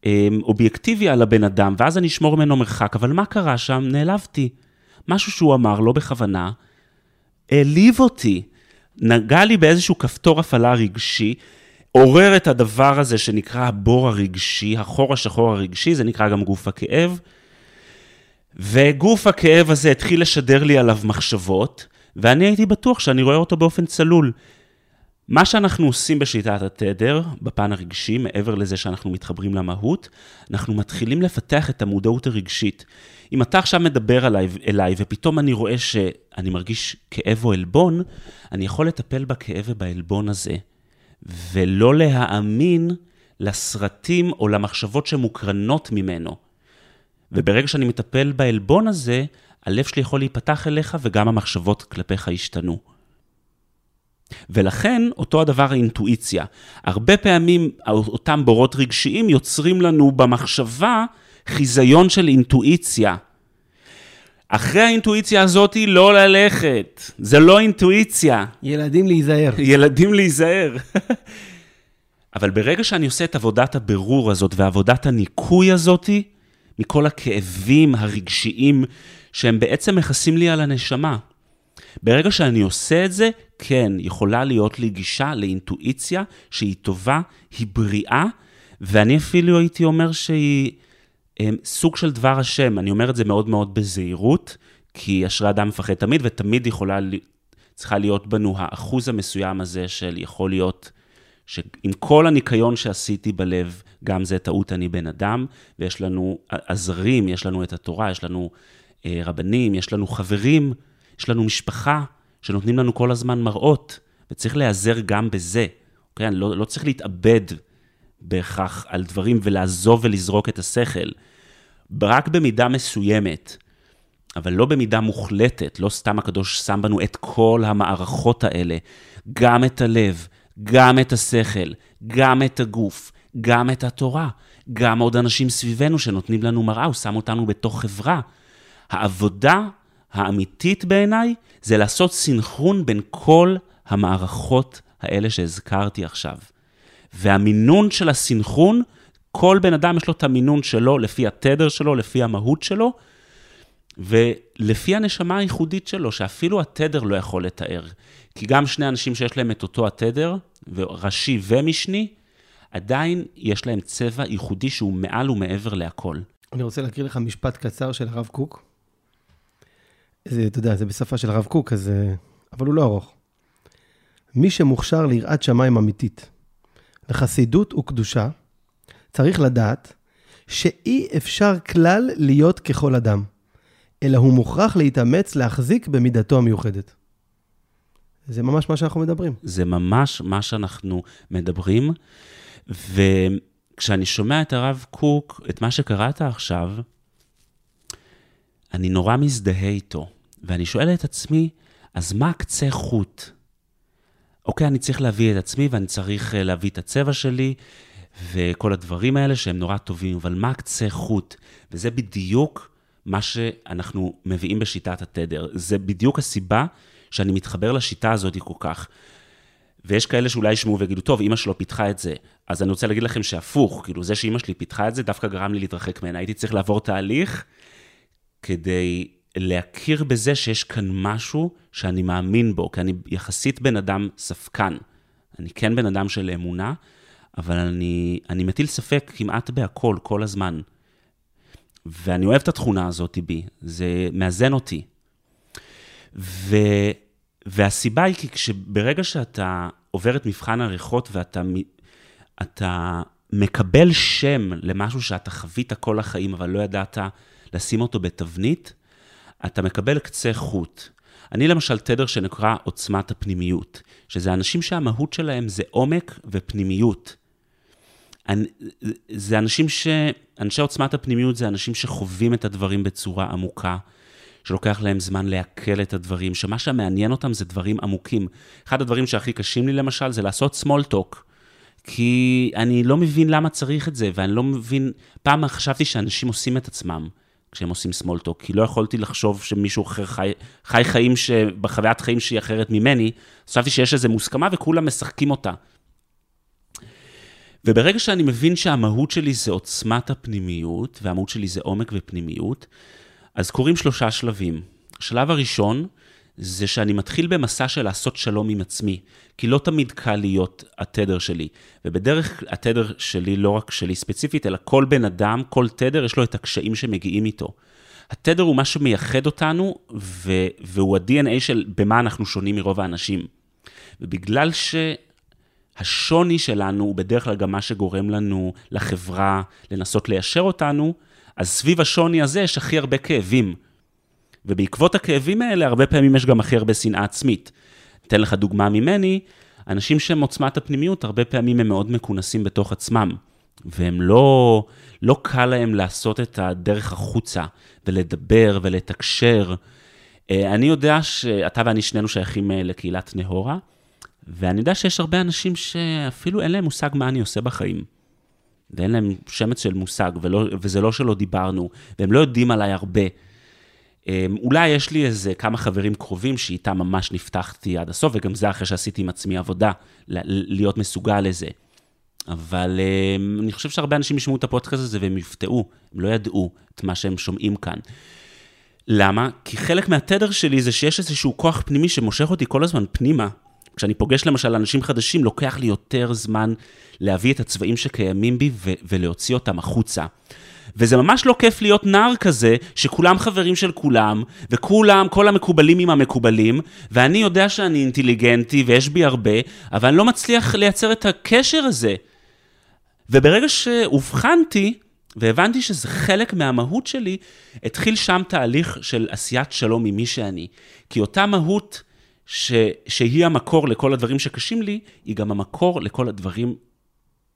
אמ, אובייקטיבי על הבן אדם, ואז אני אשמור ממנו מרחק, אבל מה קרה שם? נעלבתי. משהו שהוא אמר, לא בכוונה, העליב אותי. נגע לי באיזשהו כפתור הפעלה רגשי, עורר את הדבר הזה שנקרא הבור הרגשי, החור השחור הרגשי, זה נקרא גם גוף הכאב. וגוף הכאב הזה התחיל לשדר לי עליו מחשבות, ואני הייתי בטוח שאני רואה אותו באופן צלול. מה שאנחנו עושים בשיטת התדר, בפן הרגשי, מעבר לזה שאנחנו מתחברים למהות, אנחנו מתחילים לפתח את המודעות הרגשית. אם אתה עכשיו מדבר עליי, אליי ופתאום אני רואה שאני מרגיש כאב או עלבון, אני יכול לטפל בכאב ובעלבון הזה, ולא להאמין לסרטים או למחשבות שמוקרנות ממנו. וברגע שאני מטפל בעלבון הזה, הלב שלי יכול להיפתח אליך וגם המחשבות כלפיך ישתנו. ולכן, אותו הדבר האינטואיציה. הרבה פעמים אותם בורות רגשיים יוצרים לנו במחשבה חיזיון של אינטואיציה. אחרי האינטואיציה הזאת, לא ללכת. זה לא אינטואיציה. ילדים להיזהר. ילדים להיזהר. אבל ברגע שאני עושה את עבודת הבירור הזאת ועבודת הניקוי הזאת, מכל הכאבים הרגשיים שהם בעצם מכסים לי על הנשמה. ברגע שאני עושה את זה, כן, יכולה להיות לי גישה לאינטואיציה שהיא טובה, היא בריאה, ואני אפילו הייתי אומר שהיא הם, אמ, סוג של דבר השם. אני אומר את זה מאוד מאוד בזהירות, כי אשרי אדם מפחד תמיד, ותמיד יכולה, צריכה להיות בנו האחוז המסוים הזה של יכול להיות, שעם כל הניקיון שעשיתי בלב, גם זה טעות אני בן אדם, ויש לנו עזרים, יש לנו את התורה, יש לנו אה, רבנים, יש לנו חברים, יש לנו משפחה שנותנים לנו כל הזמן מראות, וצריך להיעזר גם בזה. כן, לא, לא צריך להתאבד בהכרח על דברים ולעזוב ולזרוק את השכל. רק במידה מסוימת. אבל לא במידה מוחלטת, לא סתם הקדוש שם בנו את כל המערכות האלה, גם את הלב, גם את השכל, גם את הגוף, גם את התורה, גם עוד אנשים סביבנו שנותנים לנו מראה, הוא שם אותנו בתוך חברה. העבודה האמיתית בעיניי זה לעשות סינכרון בין כל המערכות האלה שהזכרתי עכשיו. והמינון של הסינכרון, כל בן אדם יש לו את המינון שלו, לפי התדר שלו, לפי המהות שלו, ולפי הנשמה הייחודית שלו, שאפילו התדר לא יכול לתאר. כי גם שני אנשים שיש להם את אותו התדר, ראשי ומשני, עדיין יש להם צבע ייחודי שהוא מעל ומעבר להכל. אני רוצה להקריא לך משפט קצר של הרב קוק. זה, אתה יודע, זה בשפה של הרב קוק, אז... אה, אבל הוא לא ארוך. מי שמוכשר ליראת שמיים אמיתית, לחסידות וקדושה, צריך לדעת שאי אפשר כלל להיות ככל אדם, אלא הוא מוכרח להתאמץ להחזיק במידתו המיוחדת. זה ממש מה שאנחנו מדברים. זה ממש מה שאנחנו מדברים, וכשאני שומע את הרב קוק, את מה שקראת עכשיו, אני נורא מזדהה איתו, ואני שואל את עצמי, אז מה קצה חוט? אוקיי, אני צריך להביא את עצמי ואני צריך אה, להביא את הצבע שלי וכל הדברים האלה שהם נורא טובים, אבל מה קצה חוט? וזה בדיוק מה שאנחנו מביאים בשיטת התדר. זה בדיוק הסיבה שאני מתחבר לשיטה הזאת כל כך. ויש כאלה שאולי ישמעו ויגידו, טוב, אימא שלו פיתחה את זה. אז אני רוצה להגיד לכם שהפוך, כאילו, זה שאימא שלי פיתחה את זה, דווקא גרם לי להתרחק ממנה. הייתי צריך לעבור תהליך כדי להכיר בזה שיש כאן משהו שאני מאמין בו, כי אני יחסית בן אדם ספקן. אני כן בן אדם של אמונה, אבל אני, אני מטיל ספק כמעט בהכל, כל הזמן. ואני אוהב את התכונה הזאת בי, זה מאזן אותי. ו, והסיבה היא כי כשברגע שאתה עובר את מבחן העריכות ואתה אתה מקבל שם למשהו שאתה חווית כל החיים, אבל לא ידעת לשים אותו בתבנית, אתה מקבל קצה חוט. אני למשל תדר שנקרא עוצמת הפנימיות, שזה אנשים שהמהות שלהם זה עומק ופנימיות. אני, זה אנשים ש... אנשי עוצמת הפנימיות זה אנשים שחווים את הדברים בצורה עמוקה, שלוקח להם זמן לעכל את הדברים, שמה שמעניין אותם זה דברים עמוקים. אחד הדברים שהכי קשים לי למשל זה לעשות small talk, כי אני לא מבין למה צריך את זה, ואני לא מבין, פעם חשבתי שאנשים עושים את עצמם. כשהם עושים small talk, כי לא יכולתי לחשוב שמישהו אחר חי, חי חיים, ש... בחוויית חיים שהיא אחרת ממני, חשבתי שיש איזו מוסכמה וכולם משחקים אותה. וברגע שאני מבין שהמהות שלי זה עוצמת הפנימיות, והמהות שלי זה עומק ופנימיות, אז קורים שלושה שלבים. השלב הראשון, זה שאני מתחיל במסע של לעשות שלום עם עצמי, כי לא תמיד קל להיות התדר שלי. ובדרך התדר שלי, לא רק שלי ספציפית, אלא כל בן אדם, כל תדר, יש לו את הקשיים שמגיעים איתו. התדר הוא מה שמייחד אותנו, ו- והוא ה-DNA של במה אנחנו שונים מרוב האנשים. ובגלל שהשוני שלנו הוא בדרך כלל גם מה שגורם לנו, לחברה, לנסות ליישר אותנו, אז סביב השוני הזה יש הכי הרבה כאבים. ובעקבות הכאבים האלה, הרבה פעמים יש גם הכי הרבה שנאה עצמית. אתן לך דוגמה ממני, אנשים שהם עוצמת הפנימיות, הרבה פעמים הם מאוד מכונסים בתוך עצמם, והם לא, לא קל להם לעשות את הדרך החוצה, ולדבר ולתקשר. אה, אני יודע שאתה ואני שנינו שייכים אה, לקהילת נהורה, ואני יודע שיש הרבה אנשים שאפילו אין להם מושג מה אני עושה בחיים. ואין להם שמץ של מושג, ולא, וזה לא שלא דיברנו, והם לא יודעים עליי הרבה. אמ, אולי יש לי איזה כמה חברים קרובים שאיתם ממש נפתחתי עד הסוף, וגם זה אחרי שעשיתי עם עצמי עבודה, להיות מסוגל לזה. אבל אמ, אני חושב שהרבה אנשים ישמעו את הפודקאסט הזה והם יופתעו, הם לא ידעו את מה שהם שומעים כאן. למה? כי חלק מהתדר שלי זה שיש איזשהו כוח פנימי שמושך אותי כל הזמן פנימה. כשאני פוגש למשל אנשים חדשים, לוקח לי יותר זמן להביא את הצבעים שקיימים בי ולהוציא אותם החוצה. וזה ממש לא כיף להיות נער כזה, שכולם חברים של כולם, וכולם, כל המקובלים עם המקובלים, ואני יודע שאני אינטליגנטי ויש בי הרבה, אבל אני לא מצליח לייצר את הקשר הזה. וברגע שאובחנתי, והבנתי שזה חלק מהמהות שלי, התחיל שם תהליך של עשיית שלום עם מי שאני. כי אותה מהות ש, שהיא המקור לכל הדברים שקשים לי, היא גם המקור לכל הדברים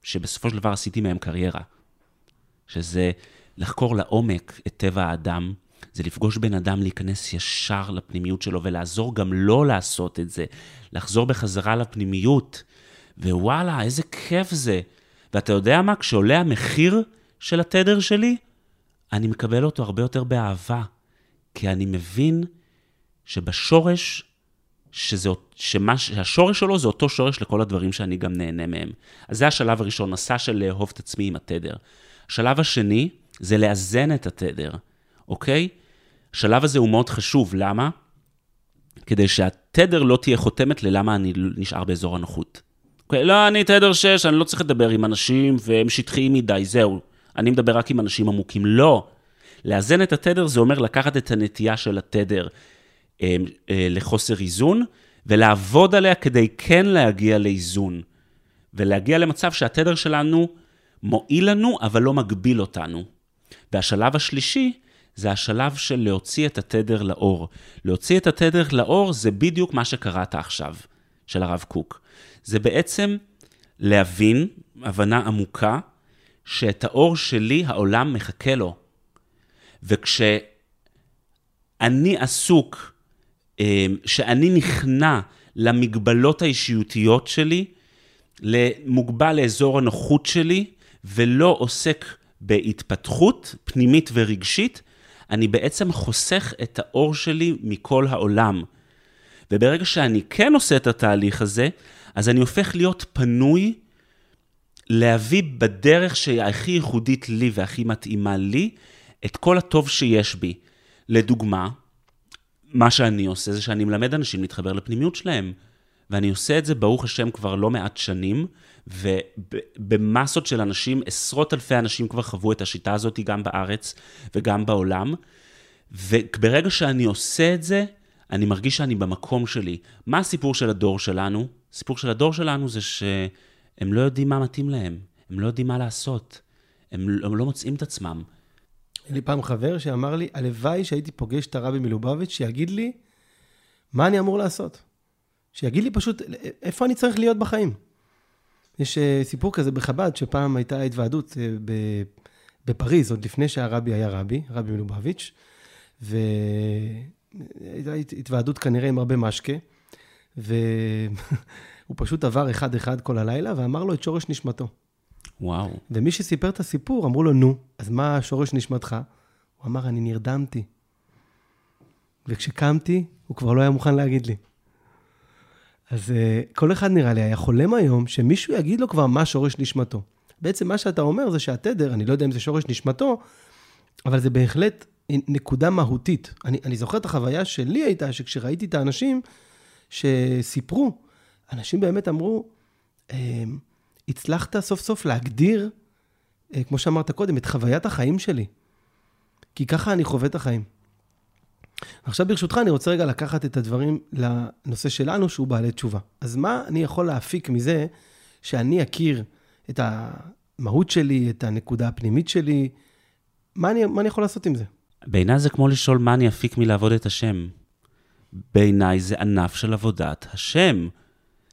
שבסופו של דבר עשיתי מהם קריירה. שזה לחקור לעומק את טבע האדם, זה לפגוש בן אדם, להיכנס ישר לפנימיות שלו ולעזור גם לו לעשות את זה, לחזור בחזרה לפנימיות. ווואלה, איזה כיף זה. ואתה יודע מה? כשעולה המחיר של התדר שלי, אני מקבל אותו הרבה יותר באהבה. כי אני מבין שבשורש, שזה, שמה, שהשורש שלו זה אותו שורש לכל הדברים שאני גם נהנה מהם. אז זה השלב הראשון, מסע של לאהוב את עצמי עם התדר. השלב השני זה לאזן את התדר, אוקיי? השלב הזה הוא מאוד חשוב, למה? כדי שהתדר לא תהיה חותמת ללמה אני נשאר באזור הנוחות. אוקיי, לא, אני תדר 6, אני לא צריך לדבר עם אנשים והם שטחיים מדי, זהו. אני מדבר רק עם אנשים עמוקים. לא. לאזן את התדר זה אומר לקחת את הנטייה של התדר לחוסר איזון, ולעבוד עליה כדי כן להגיע לאיזון. ולהגיע למצב שהתדר שלנו מועיל לנו, אבל לא מגביל אותנו. והשלב השלישי, זה השלב של להוציא את התדר לאור. להוציא את התדר לאור זה בדיוק מה שקראת עכשיו, של הרב קוק. זה בעצם להבין, הבנה עמוקה, שאת האור שלי העולם מחכה לו. וכשאני עסוק, אמ, שאני נכנע למגבלות האישיותיות שלי, מוגבל לאזור הנוחות שלי, ולא עוסק בהתפתחות פנימית ורגשית, אני בעצם חוסך את האור שלי מכל העולם. וברגע שאני כן עושה את התהליך הזה, אז אני הופך להיות פנוי להביא בדרך שהיא הכי ייחודית לי והכי מתאימה לי, את כל הטוב שיש בי. לדוגמה, מה שאני עושה זה שאני מלמד אנשים להתחבר לפנימיות שלהם. ואני עושה את זה, ברוך השם, כבר לא מעט שנים, ובמסות של אנשים, עשרות אלפי אנשים כבר חוו את השיטה הזאת גם בארץ וגם בעולם. וברגע שאני עושה את זה, אני מרגיש שאני במקום שלי. מה הסיפור של הדור שלנו? הסיפור של הדור שלנו זה שהם לא יודעים מה מתאים להם, הם לא יודעים מה לעשות, הם, הם לא מוצאים את עצמם. היה לי פעם חבר שאמר לי, הלוואי שהייתי פוגש את הרבי מלובביץ', שיגיד לי מה אני אמור לעשות. שיגיד לי פשוט איפה אני צריך להיות בחיים. יש אה, סיפור כזה בחב"ד, שפעם הייתה התוועדות אה, בפריז, עוד לפני שהרבי היה רבי, רבי מלובביץ', והייתה התוועדות כנראה עם הרבה משקה, והוא פשוט עבר אחד-אחד כל הלילה ואמר לו את שורש נשמתו. וואו. ומי שסיפר את הסיפור, אמרו לו, נו, אז מה שורש נשמתך? הוא אמר, אני נרדמתי. וכשקמתי, הוא כבר לא היה מוכן להגיד לי. אז uh, כל אחד נראה לי היה חולם היום שמישהו יגיד לו כבר מה שורש נשמתו. בעצם מה שאתה אומר זה שהתדר, אני לא יודע אם זה שורש נשמתו, אבל זה בהחלט נקודה מהותית. אני, אני זוכר את החוויה שלי הייתה, שכשראיתי את האנשים שסיפרו, אנשים באמת אמרו, אמ, הצלחת סוף סוף להגדיר, אה, כמו שאמרת קודם, את חוויית החיים שלי. כי ככה אני חווה את החיים. עכשיו ברשותך, אני רוצה רגע לקחת את הדברים לנושא שלנו, שהוא בעלי תשובה. אז מה אני יכול להפיק מזה שאני אכיר את המהות שלי, את הנקודה הפנימית שלי? מה אני, מה אני יכול לעשות עם זה? בעיניי זה כמו לשאול מה אני אפיק מלעבוד את השם. בעיניי זה ענף של עבודת השם.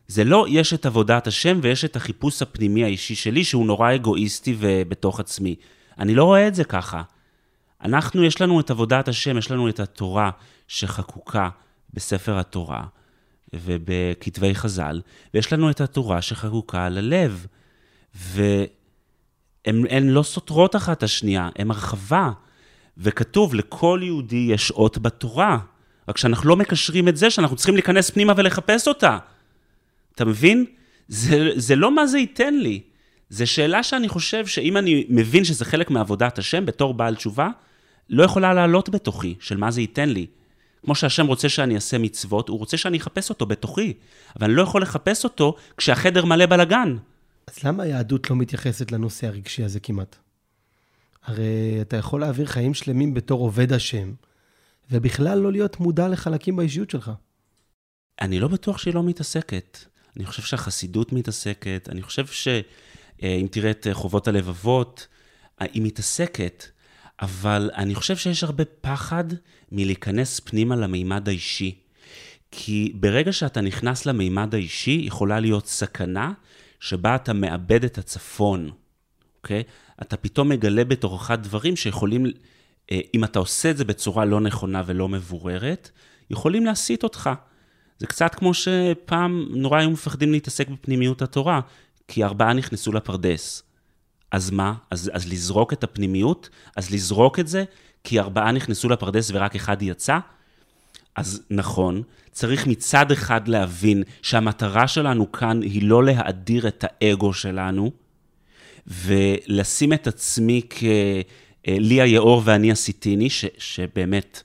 זה לא יש את עבודת השם ויש את החיפוש הפנימי האישי שלי, שהוא נורא אגואיסטי ובתוך עצמי. אני לא רואה את זה ככה. אנחנו, יש לנו את עבודת השם, יש לנו את התורה שחקוקה בספר התורה ובכתבי חז"ל, ויש לנו את התורה שחקוקה על הלב. והן לא סותרות אחת את השנייה, הן הרחבה. וכתוב, לכל יהודי יש אות בתורה. רק שאנחנו לא מקשרים את זה, שאנחנו צריכים להיכנס פנימה ולחפש אותה. אתה מבין? זה, זה לא מה זה ייתן לי. זו שאלה שאני חושב שאם אני מבין שזה חלק מעבודת השם בתור בעל תשובה, לא יכולה לעלות בתוכי של מה זה ייתן לי. כמו שהשם רוצה שאני אעשה מצוות, הוא רוצה שאני אחפש אותו בתוכי, אבל אני לא יכול לחפש אותו כשהחדר מלא בלאגן. אז למה היהדות לא מתייחסת לנושא הרגשי הזה כמעט? הרי אתה יכול להעביר חיים שלמים בתור עובד השם, ובכלל לא להיות מודע לחלקים באישיות שלך. אני לא בטוח שהיא לא מתעסקת. אני חושב שהחסידות מתעסקת, אני חושב שאם תראה את חובות הלבבות, היא מתעסקת, אבל אני חושב שיש הרבה פחד מלהיכנס פנימה למימד האישי. כי ברגע שאתה נכנס למימד האישי, יכולה להיות סכנה שבה אתה מאבד את הצפון, אוקיי? אתה פתאום מגלה בתוכך דברים שיכולים אה, אם אתה עושה את זה בצורה לא נכונה ולא מבוררת, יכולים להסיט אותך. זה קצת כמו שפעם נורא היו מפחדים להתעסק בפנימיות התורה, כי ארבעה נכנסו לפרדס. אז מה? אז, אז לזרוק את הפנימיות? אז לזרוק את זה כי ארבעה נכנסו לפרדס ורק אחד יצא? אז נכון, צריך מצד אחד להבין שהמטרה שלנו כאן היא לא להאדיר את האגו שלנו, ולשים את עצמי כלי היאור ואני הסיטיני, ש, שבאמת,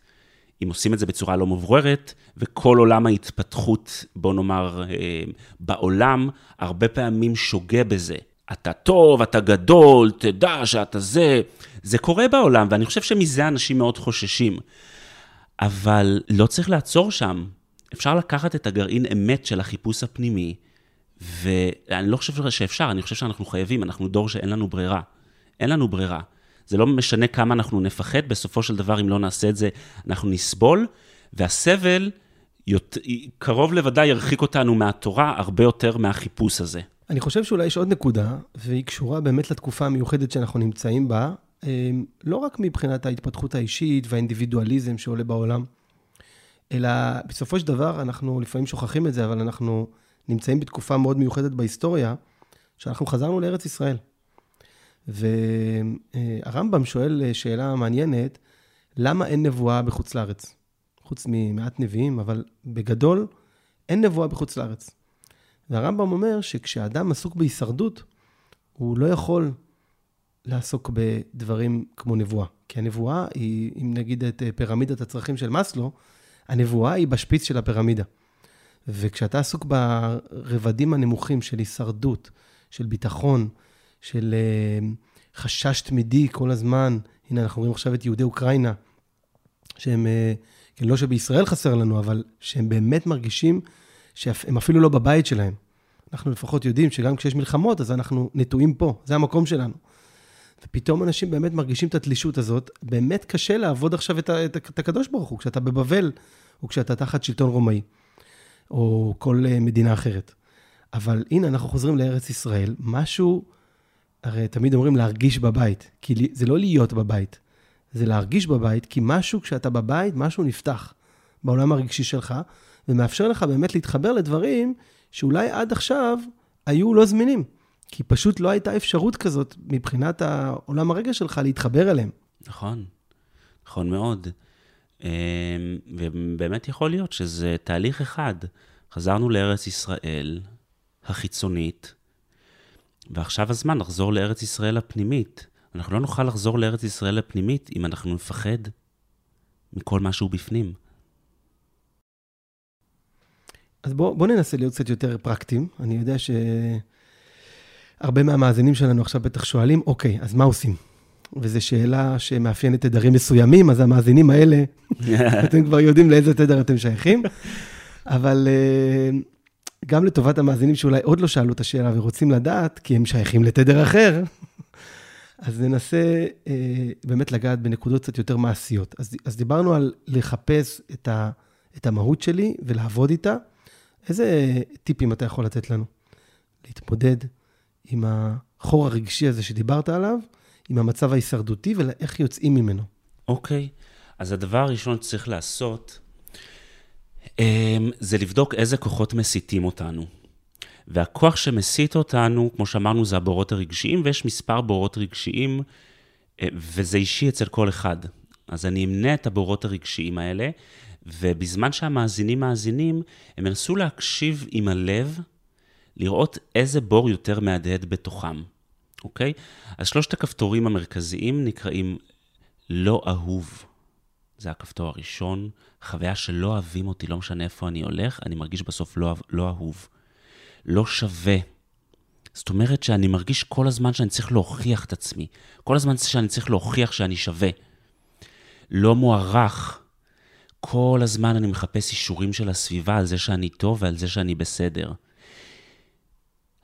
אם עושים את זה בצורה לא מבוררת, וכל עולם ההתפתחות, בוא נאמר, אה, בעולם, הרבה פעמים שוגה בזה. אתה טוב, אתה גדול, תדע שאתה זה. זה קורה בעולם, ואני חושב שמזה אנשים מאוד חוששים. אבל לא צריך לעצור שם. אפשר לקחת את הגרעין אמת של החיפוש הפנימי, ואני לא חושב שאפשר, אני חושב שאנחנו חייבים, אנחנו דור שאין לנו ברירה. אין לנו ברירה. זה לא משנה כמה אנחנו נפחד, בסופו של דבר, אם לא נעשה את זה, אנחנו נסבול, והסבל יות... קרוב לוודאי ירחיק אותנו מהתורה הרבה יותר מהחיפוש הזה. אני חושב שאולי יש עוד נקודה, והיא קשורה באמת לתקופה המיוחדת שאנחנו נמצאים בה, אמ, לא רק מבחינת ההתפתחות האישית והאינדיבידואליזם שעולה בעולם, אלא בסופו של דבר, אנחנו לפעמים שוכחים את זה, אבל אנחנו נמצאים בתקופה מאוד מיוחדת בהיסטוריה, שאנחנו חזרנו לארץ ישראל. והרמב"ם שואל שאלה מעניינת, למה אין נבואה בחוץ לארץ? חוץ ממעט נביאים, אבל בגדול, אין נבואה בחוץ לארץ. והרמב"ם אומר שכשאדם עסוק בהישרדות, הוא לא יכול לעסוק בדברים כמו נבואה. כי הנבואה היא, אם נגיד את אה, פירמידת הצרכים של מאסלו, הנבואה היא בשפיץ של הפירמידה. וכשאתה עסוק ברבדים הנמוכים של הישרדות, של ביטחון, של אה, חשש תמידי כל הזמן, הנה אנחנו רואים עכשיו את יהודי אוקראינה, שהם, אה, כן, לא שבישראל חסר לנו, אבל שהם באמת מרגישים שהם אפילו לא בבית שלהם. אנחנו לפחות יודעים שגם כשיש מלחמות, אז אנחנו נטועים פה, זה המקום שלנו. ופתאום אנשים באמת מרגישים את התלישות הזאת, באמת קשה לעבוד עכשיו את, את, את הקדוש ברוך הוא, כשאתה בבבל, או כשאתה תחת שלטון רומאי, או כל אה, מדינה אחרת. אבל הנה, אנחנו חוזרים לארץ ישראל, משהו, הרי תמיד אומרים להרגיש בבית, כי זה לא להיות בבית, זה להרגיש בבית, כי משהו, כשאתה בבית, משהו נפתח בעולם הרגשי שלך, ומאפשר לך באמת להתחבר לדברים שאולי עד עכשיו היו לא זמינים. כי פשוט לא הייתה אפשרות כזאת מבחינת העולם הרגש שלך להתחבר אליהם. נכון, נכון מאוד. אמ, ובאמת יכול להיות שזה תהליך אחד. חזרנו לארץ ישראל החיצונית, ועכשיו הזמן לחזור לארץ ישראל הפנימית. אנחנו לא נוכל לחזור לארץ ישראל הפנימית אם אנחנו נפחד מכל משהו בפנים. אז בואו בוא ננסה להיות קצת יותר פרקטיים. אני יודע שהרבה מהמאזינים שלנו עכשיו בטח שואלים, אוקיי, אז מה עושים? וזו שאלה שמאפיינת תדרים מסוימים, אז המאזינים האלה, אתם כבר יודעים לאיזה תדר אתם שייכים. אבל אה, גם לטובת המאזינים שאולי עוד לא שאלו את השאלה ורוצים לדעת, כי הם שייכים לתדר אחר, אז ננסה אה, באמת לגעת בנקודות קצת יותר מעשיות. אז, אז דיברנו על לחפש את, ה, את המהות שלי ולעבוד איתה. איזה טיפים אתה יכול לתת לנו? להתמודד עם החור הרגשי הזה שדיברת עליו, עם המצב ההישרדותי ואיך יוצאים ממנו. אוקיי, okay. אז הדבר הראשון שצריך לעשות, זה לבדוק איזה כוחות מסיתים אותנו. והכוח שמסית אותנו, כמו שאמרנו, זה הבורות הרגשיים, ויש מספר בורות רגשיים, אה, וזה אישי אצל כל אחד. אז אני אמנה את הבורות הרגשיים האלה, ובזמן שהמאזינים מאזינים, הם ינסו להקשיב עם הלב, לראות איזה בור יותר מהדהד בתוכם, אוקיי? אז שלושת הכפתורים המרכזיים נקראים לא אהוב. זה הכפתור הראשון, חוויה שלא אוהבים אותי, לא משנה איפה אני הולך, אני מרגיש בסוף לא, לא אהוב. לא שווה. זאת אומרת שאני מרגיש כל הזמן שאני צריך להוכיח את עצמי. כל הזמן שאני צריך להוכיח שאני שווה. לא מוערך. כל הזמן אני מחפש אישורים של הסביבה על זה שאני טוב ועל זה שאני בסדר.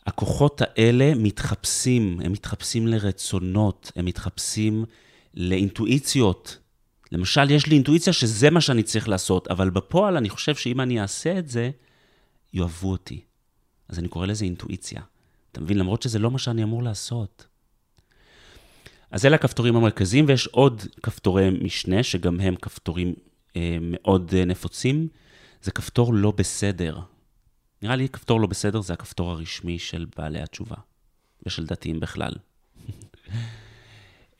הכוחות האלה מתחפשים, הם מתחפשים לרצונות, הם מתחפשים לאינטואיציות. למשל, יש לי אינטואיציה שזה מה שאני צריך לעשות, אבל בפועל אני חושב שאם אני אעשה את זה, יאהבו אותי. אז אני קורא לזה אינטואיציה. אתה מבין? למרות שזה לא מה שאני אמור לעשות. אז אלה הכפתורים המרכזיים, ויש עוד כפתורי משנה, שגם הם כפתורים אה, מאוד אה, נפוצים. זה כפתור לא בסדר. נראה לי כפתור לא בסדר זה הכפתור הרשמי של בעלי התשובה, ושל דתיים בכלל.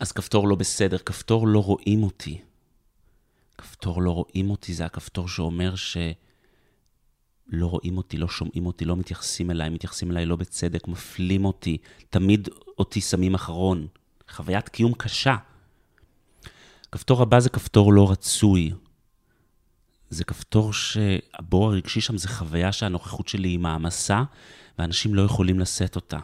אז כפתור לא בסדר, כפתור לא רואים אותי. כפתור לא רואים אותי זה הכפתור שאומר ש... לא רואים אותי, לא שומעים אותי, לא מתייחסים אליי, מתייחסים אליי לא בצדק, מפלים אותי, תמיד אותי שמים אחרון. חוויית קיום קשה. הכפתור הבא זה כפתור לא רצוי. זה כפתור שהבור הרגשי שם זה חוויה שהנוכחות שלי היא מעמסה, ואנשים לא יכולים לשאת אותה.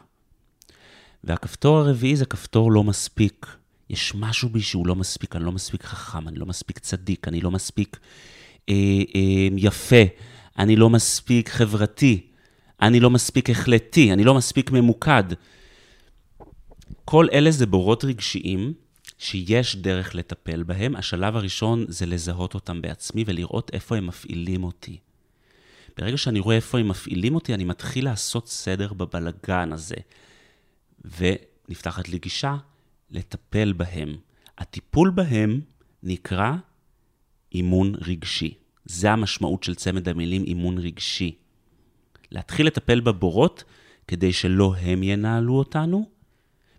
והכפתור הרביעי זה כפתור לא מספיק. יש משהו בי שהוא לא מספיק, אני לא מספיק חכם, אני לא מספיק צדיק, אני לא מספיק אה, אה, יפה, אני לא מספיק חברתי, אני לא מספיק החלטי, אני לא מספיק ממוקד. כל אלה זה בורות רגשיים שיש דרך לטפל בהם. השלב הראשון זה לזהות אותם בעצמי ולראות איפה הם מפעילים אותי. ברגע שאני רואה איפה הם מפעילים אותי, אני מתחיל לעשות סדר בבלגן הזה. ונפתחת לי גישה לטפל בהם. הטיפול בהם נקרא אימון רגשי. זה המשמעות של צמד המילים אימון רגשי. להתחיל לטפל בבורות כדי שלא הם ינהלו אותנו,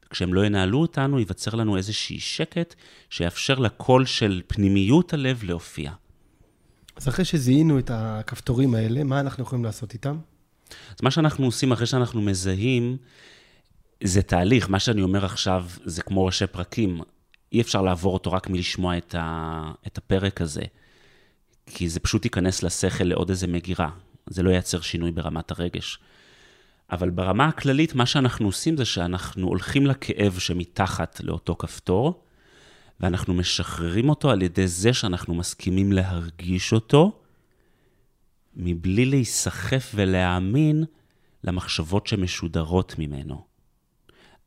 וכשהם לא ינהלו אותנו, ייווצר לנו איזשהי שקט שיאפשר לקול של פנימיות הלב להופיע. אז אחרי שזיהינו את הכפתורים האלה, מה אנחנו יכולים לעשות איתם? אז מה שאנחנו עושים אחרי שאנחנו מזהים, זה תהליך. מה שאני אומר עכשיו זה כמו ראשי פרקים. אי אפשר לעבור אותו רק מלשמוע את, ה... את הפרק הזה. כי זה פשוט ייכנס לשכל לעוד איזה מגירה. זה לא ייצר שינוי ברמת הרגש. אבל ברמה הכללית, מה שאנחנו עושים זה שאנחנו הולכים לכאב שמתחת לאותו כפתור, ואנחנו משחררים אותו על ידי זה שאנחנו מסכימים להרגיש אותו, מבלי להיסחף ולהאמין למחשבות שמשודרות ממנו.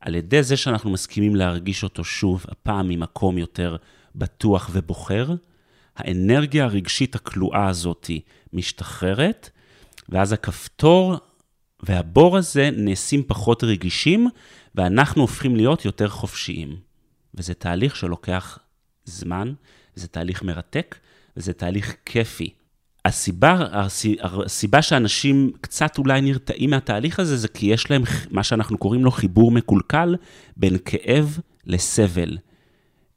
על ידי זה שאנחנו מסכימים להרגיש אותו שוב, הפעם ממקום יותר בטוח ובוחר, האנרגיה הרגשית הכלואה הזאת משתחררת, ואז הכפתור והבור הזה נעשים פחות רגישים, ואנחנו הופכים להיות יותר חופשיים. וזה תהליך שלוקח זמן, זה תהליך מרתק, וזה תהליך כיפי. הסיבה, הסיבה שאנשים קצת אולי נרתעים מהתהליך הזה, זה כי יש להם מה שאנחנו קוראים לו חיבור מקולקל בין כאב לסבל.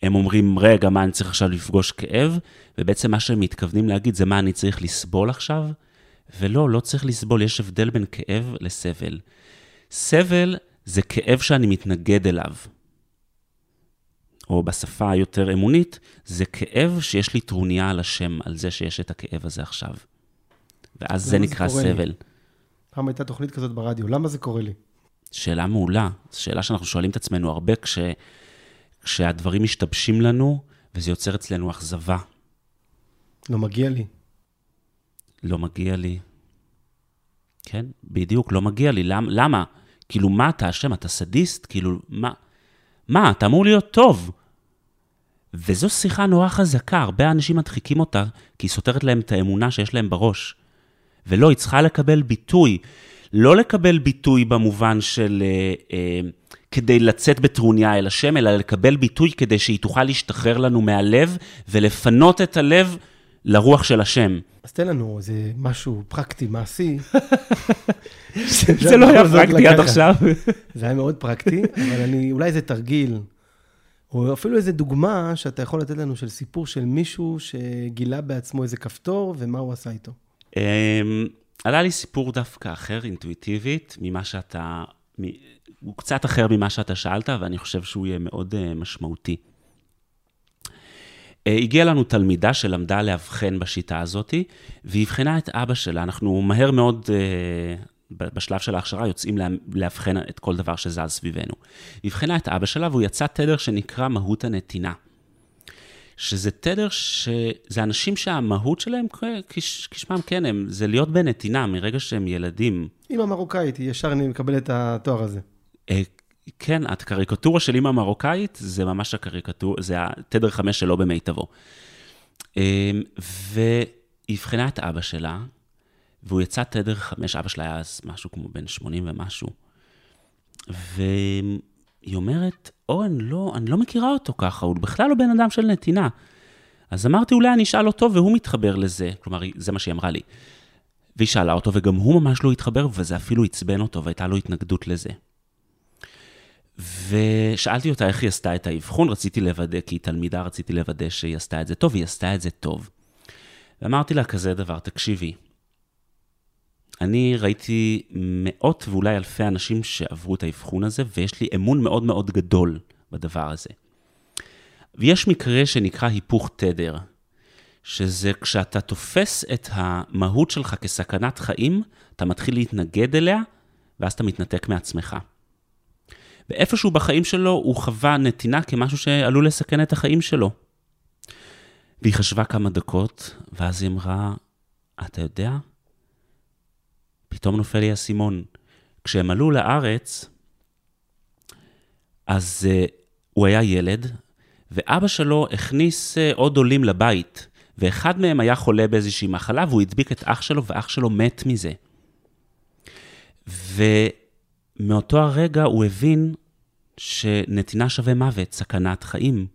הם אומרים, רגע, מה אני צריך עכשיו לפגוש כאב? ובעצם מה שהם מתכוונים להגיד זה מה אני צריך לסבול עכשיו? ולא, לא צריך לסבול, יש הבדל בין כאב לסבל. סבל זה כאב שאני מתנגד אליו. או בשפה היותר אמונית, זה כאב שיש לי טרוניה על השם, על זה שיש את הכאב הזה עכשיו. ואז זה נקרא זה סבל. פעם הייתה תוכנית כזאת ברדיו, למה זה קורה לי? שאלה מעולה. זו שאלה שאנחנו שואלים את עצמנו הרבה כש... כשהדברים משתבשים לנו, וזה יוצר אצלנו אכזבה. לא מגיע לי. לא מגיע לי. כן, בדיוק, לא מגיע לי. למ, למה? כאילו, מה אתה אשם? אתה סדיסט? כאילו, מה? מה, אתה אמור להיות טוב. וזו שיחה נורא חזקה, הרבה אנשים מדחיקים אותה, כי היא סותרת להם את האמונה שיש להם בראש. ולא, היא צריכה לקבל ביטוי. לא לקבל ביטוי במובן של אה, אה, כדי לצאת בטרוניה אל השם, אלא לקבל ביטוי כדי שהיא תוכל להשתחרר לנו מהלב ולפנות את הלב לרוח של השם. אז תן לנו איזה משהו פרקטי, מעשי. זה לא היה פרקטי עד עכשיו. זה היה מאוד פרקטי, אבל אני, אולי איזה תרגיל, או אפילו איזה דוגמה שאתה יכול לתת לנו של סיפור של מישהו שגילה בעצמו איזה כפתור, ומה הוא עשה איתו. אמ, עלה לי סיפור דווקא אחר, אינטואיטיבית, ממה שאתה, הוא קצת אחר ממה שאתה שאלת, ואני חושב שהוא יהיה מאוד uh, משמעותי. Uh, הגיעה לנו תלמידה שלמדה לאבחן בשיטה הזאת, והיא אבחנה את אבא שלה. אנחנו מהר מאוד, uh, בשלב של ההכשרה, יוצאים לאבחן את כל דבר שזז סביבנו. היא אבחנה את אבא שלה, והוא יצא תדר שנקרא מהות הנתינה. שזה תדר שזה אנשים שהמהות שלהם, כשמם כן הם, זה להיות בנתינה מרגע שהם ילדים. אימא מרוקאית, ישר אני מקבל את התואר הזה. אה, כן, הקריקטורה של אימא מרוקאית זה ממש הקריקטורה, זה התדר חמש שלו במיטבו. אה, והיא אבחנה את אבא שלה, והוא יצא תדר חמש, אבא שלה היה אז משהו כמו בן 80 ומשהו. והיא היא אומרת, אורן, לא, אני לא מכירה אותו ככה, הוא בכלל לא בן אדם של נתינה. אז אמרתי, אולי אני אשאל אותו והוא מתחבר לזה. כלומר, זה מה שהיא אמרה לי. והיא שאלה אותו, וגם הוא ממש לא התחבר, וזה אפילו עצבן אותו, והייתה לו התנגדות לזה. ושאלתי אותה איך היא עשתה את האבחון, רציתי לוודא, כי היא תלמידה, רציתי לוודא שהיא עשתה את זה טוב, והיא עשתה את זה טוב. ואמרתי לה כזה דבר, תקשיבי, אני ראיתי מאות ואולי אלפי אנשים שעברו את האבחון הזה, ויש לי אמון מאוד מאוד גדול בדבר הזה. ויש מקרה שנקרא היפוך תדר, שזה כשאתה תופס את המהות שלך כסכנת חיים, אתה מתחיל להתנגד אליה, ואז אתה מתנתק מעצמך. ואיפשהו בחיים שלו הוא חווה נתינה כמשהו שעלול לסכן את החיים שלו. והיא חשבה כמה דקות, ואז היא אמרה, אתה יודע, פתאום נופל לי האסימון. כשהם עלו לארץ, אז uh, הוא היה ילד, ואבא שלו הכניס uh, עוד עולים לבית, ואחד מהם היה חולה באיזושהי מחלה, והוא הדביק את אח שלו, ואח שלו מת מזה. ומאותו הרגע הוא הבין שנתינה שווה מוות, סכנת חיים.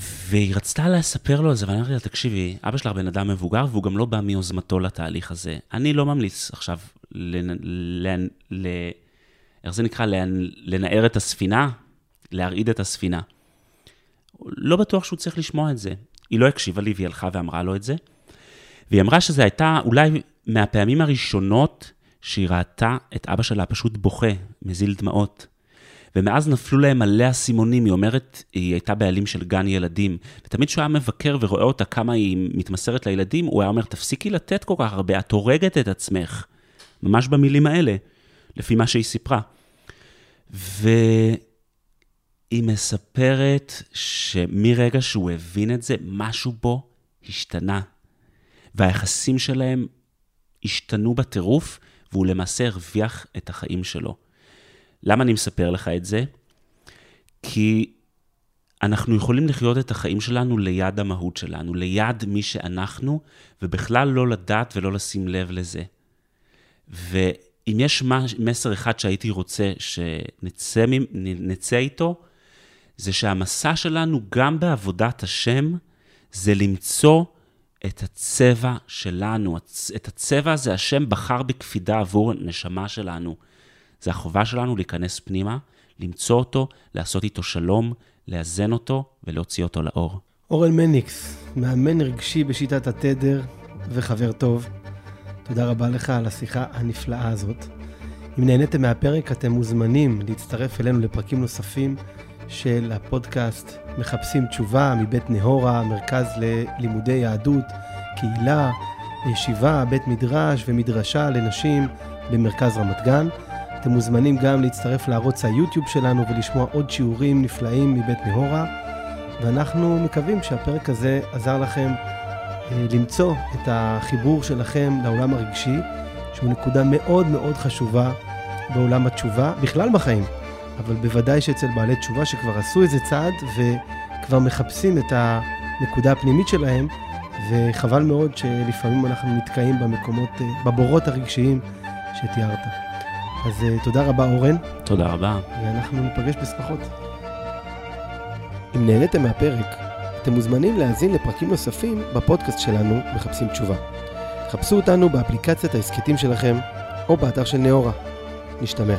והיא רצתה לספר לו על זה, ואני אמרתי לה, תקשיבי, אבא שלך בן אדם מבוגר, והוא גם לא בא מיוזמתו לתהליך הזה. אני לא ממליץ עכשיו, לנ... לנ... ל... איך זה נקרא? לנ... לנער את הספינה? להרעיד את הספינה. לא בטוח שהוא צריך לשמוע את זה. היא לא הקשיבה לי והיא הלכה ואמרה לו את זה. והיא אמרה שזו הייתה אולי מהפעמים הראשונות שהיא ראתה את אבא שלה פשוט בוכה, מזיל דמעות. ומאז נפלו להם מלא אסימונים, היא אומרת, היא הייתה בעלים של גן ילדים, ותמיד כשהוא היה מבקר ורואה אותה כמה היא מתמסרת לילדים, הוא היה אומר, תפסיקי לתת כל כך הרבה, את הורגת את עצמך. ממש במילים האלה, לפי מה שהיא סיפרה. והיא מספרת שמרגע שהוא הבין את זה, משהו בו השתנה. והיחסים שלהם השתנו בטירוף, והוא למעשה הרוויח את החיים שלו. למה אני מספר לך את זה? כי אנחנו יכולים לחיות את החיים שלנו ליד המהות שלנו, ליד מי שאנחנו, ובכלל לא לדעת ולא לשים לב לזה. ואם יש מסר אחד שהייתי רוצה שנצא איתו, זה שהמסע שלנו, גם בעבודת השם, זה למצוא את הצבע שלנו. את הצבע הזה השם בחר בקפידה עבור הנשמה שלנו. זה החובה שלנו להיכנס פנימה, למצוא אותו, לעשות איתו שלום, לאזן אותו ולהוציא אותו לאור. אורן מניקס, מאמן רגשי בשיטת התדר וחבר טוב. תודה רבה לך על השיחה הנפלאה הזאת. אם נהניתם מהפרק, אתם מוזמנים להצטרף אלינו לפרקים נוספים של הפודקאסט מחפשים תשובה מבית נהורה, מרכז ללימודי יהדות, קהילה, ישיבה, בית מדרש ומדרשה לנשים במרכז רמת גן. אתם מוזמנים גם להצטרף לערוץ היוטיוב שלנו ולשמוע עוד שיעורים נפלאים מבית נהורה, ואנחנו מקווים שהפרק הזה עזר לכם אה, למצוא את החיבור שלכם לעולם הרגשי, שהוא נקודה מאוד מאוד חשובה בעולם התשובה, בכלל בחיים, אבל בוודאי שאצל בעלי תשובה שכבר עשו איזה צעד וכבר מחפשים את הנקודה הפנימית שלהם, וחבל מאוד שלפעמים אנחנו נתקעים במקומות, אה, בבורות הרגשיים שתיארת. אז uh, תודה רבה, אורן. תודה רבה. ואנחנו ניפגש בשמחות. אם נהניתם מהפרק, אתם מוזמנים להאזין לפרקים נוספים בפודקאסט שלנו, מחפשים תשובה. חפשו אותנו באפליקציית ההסכתים שלכם, או באתר של נאורה. נשתמע.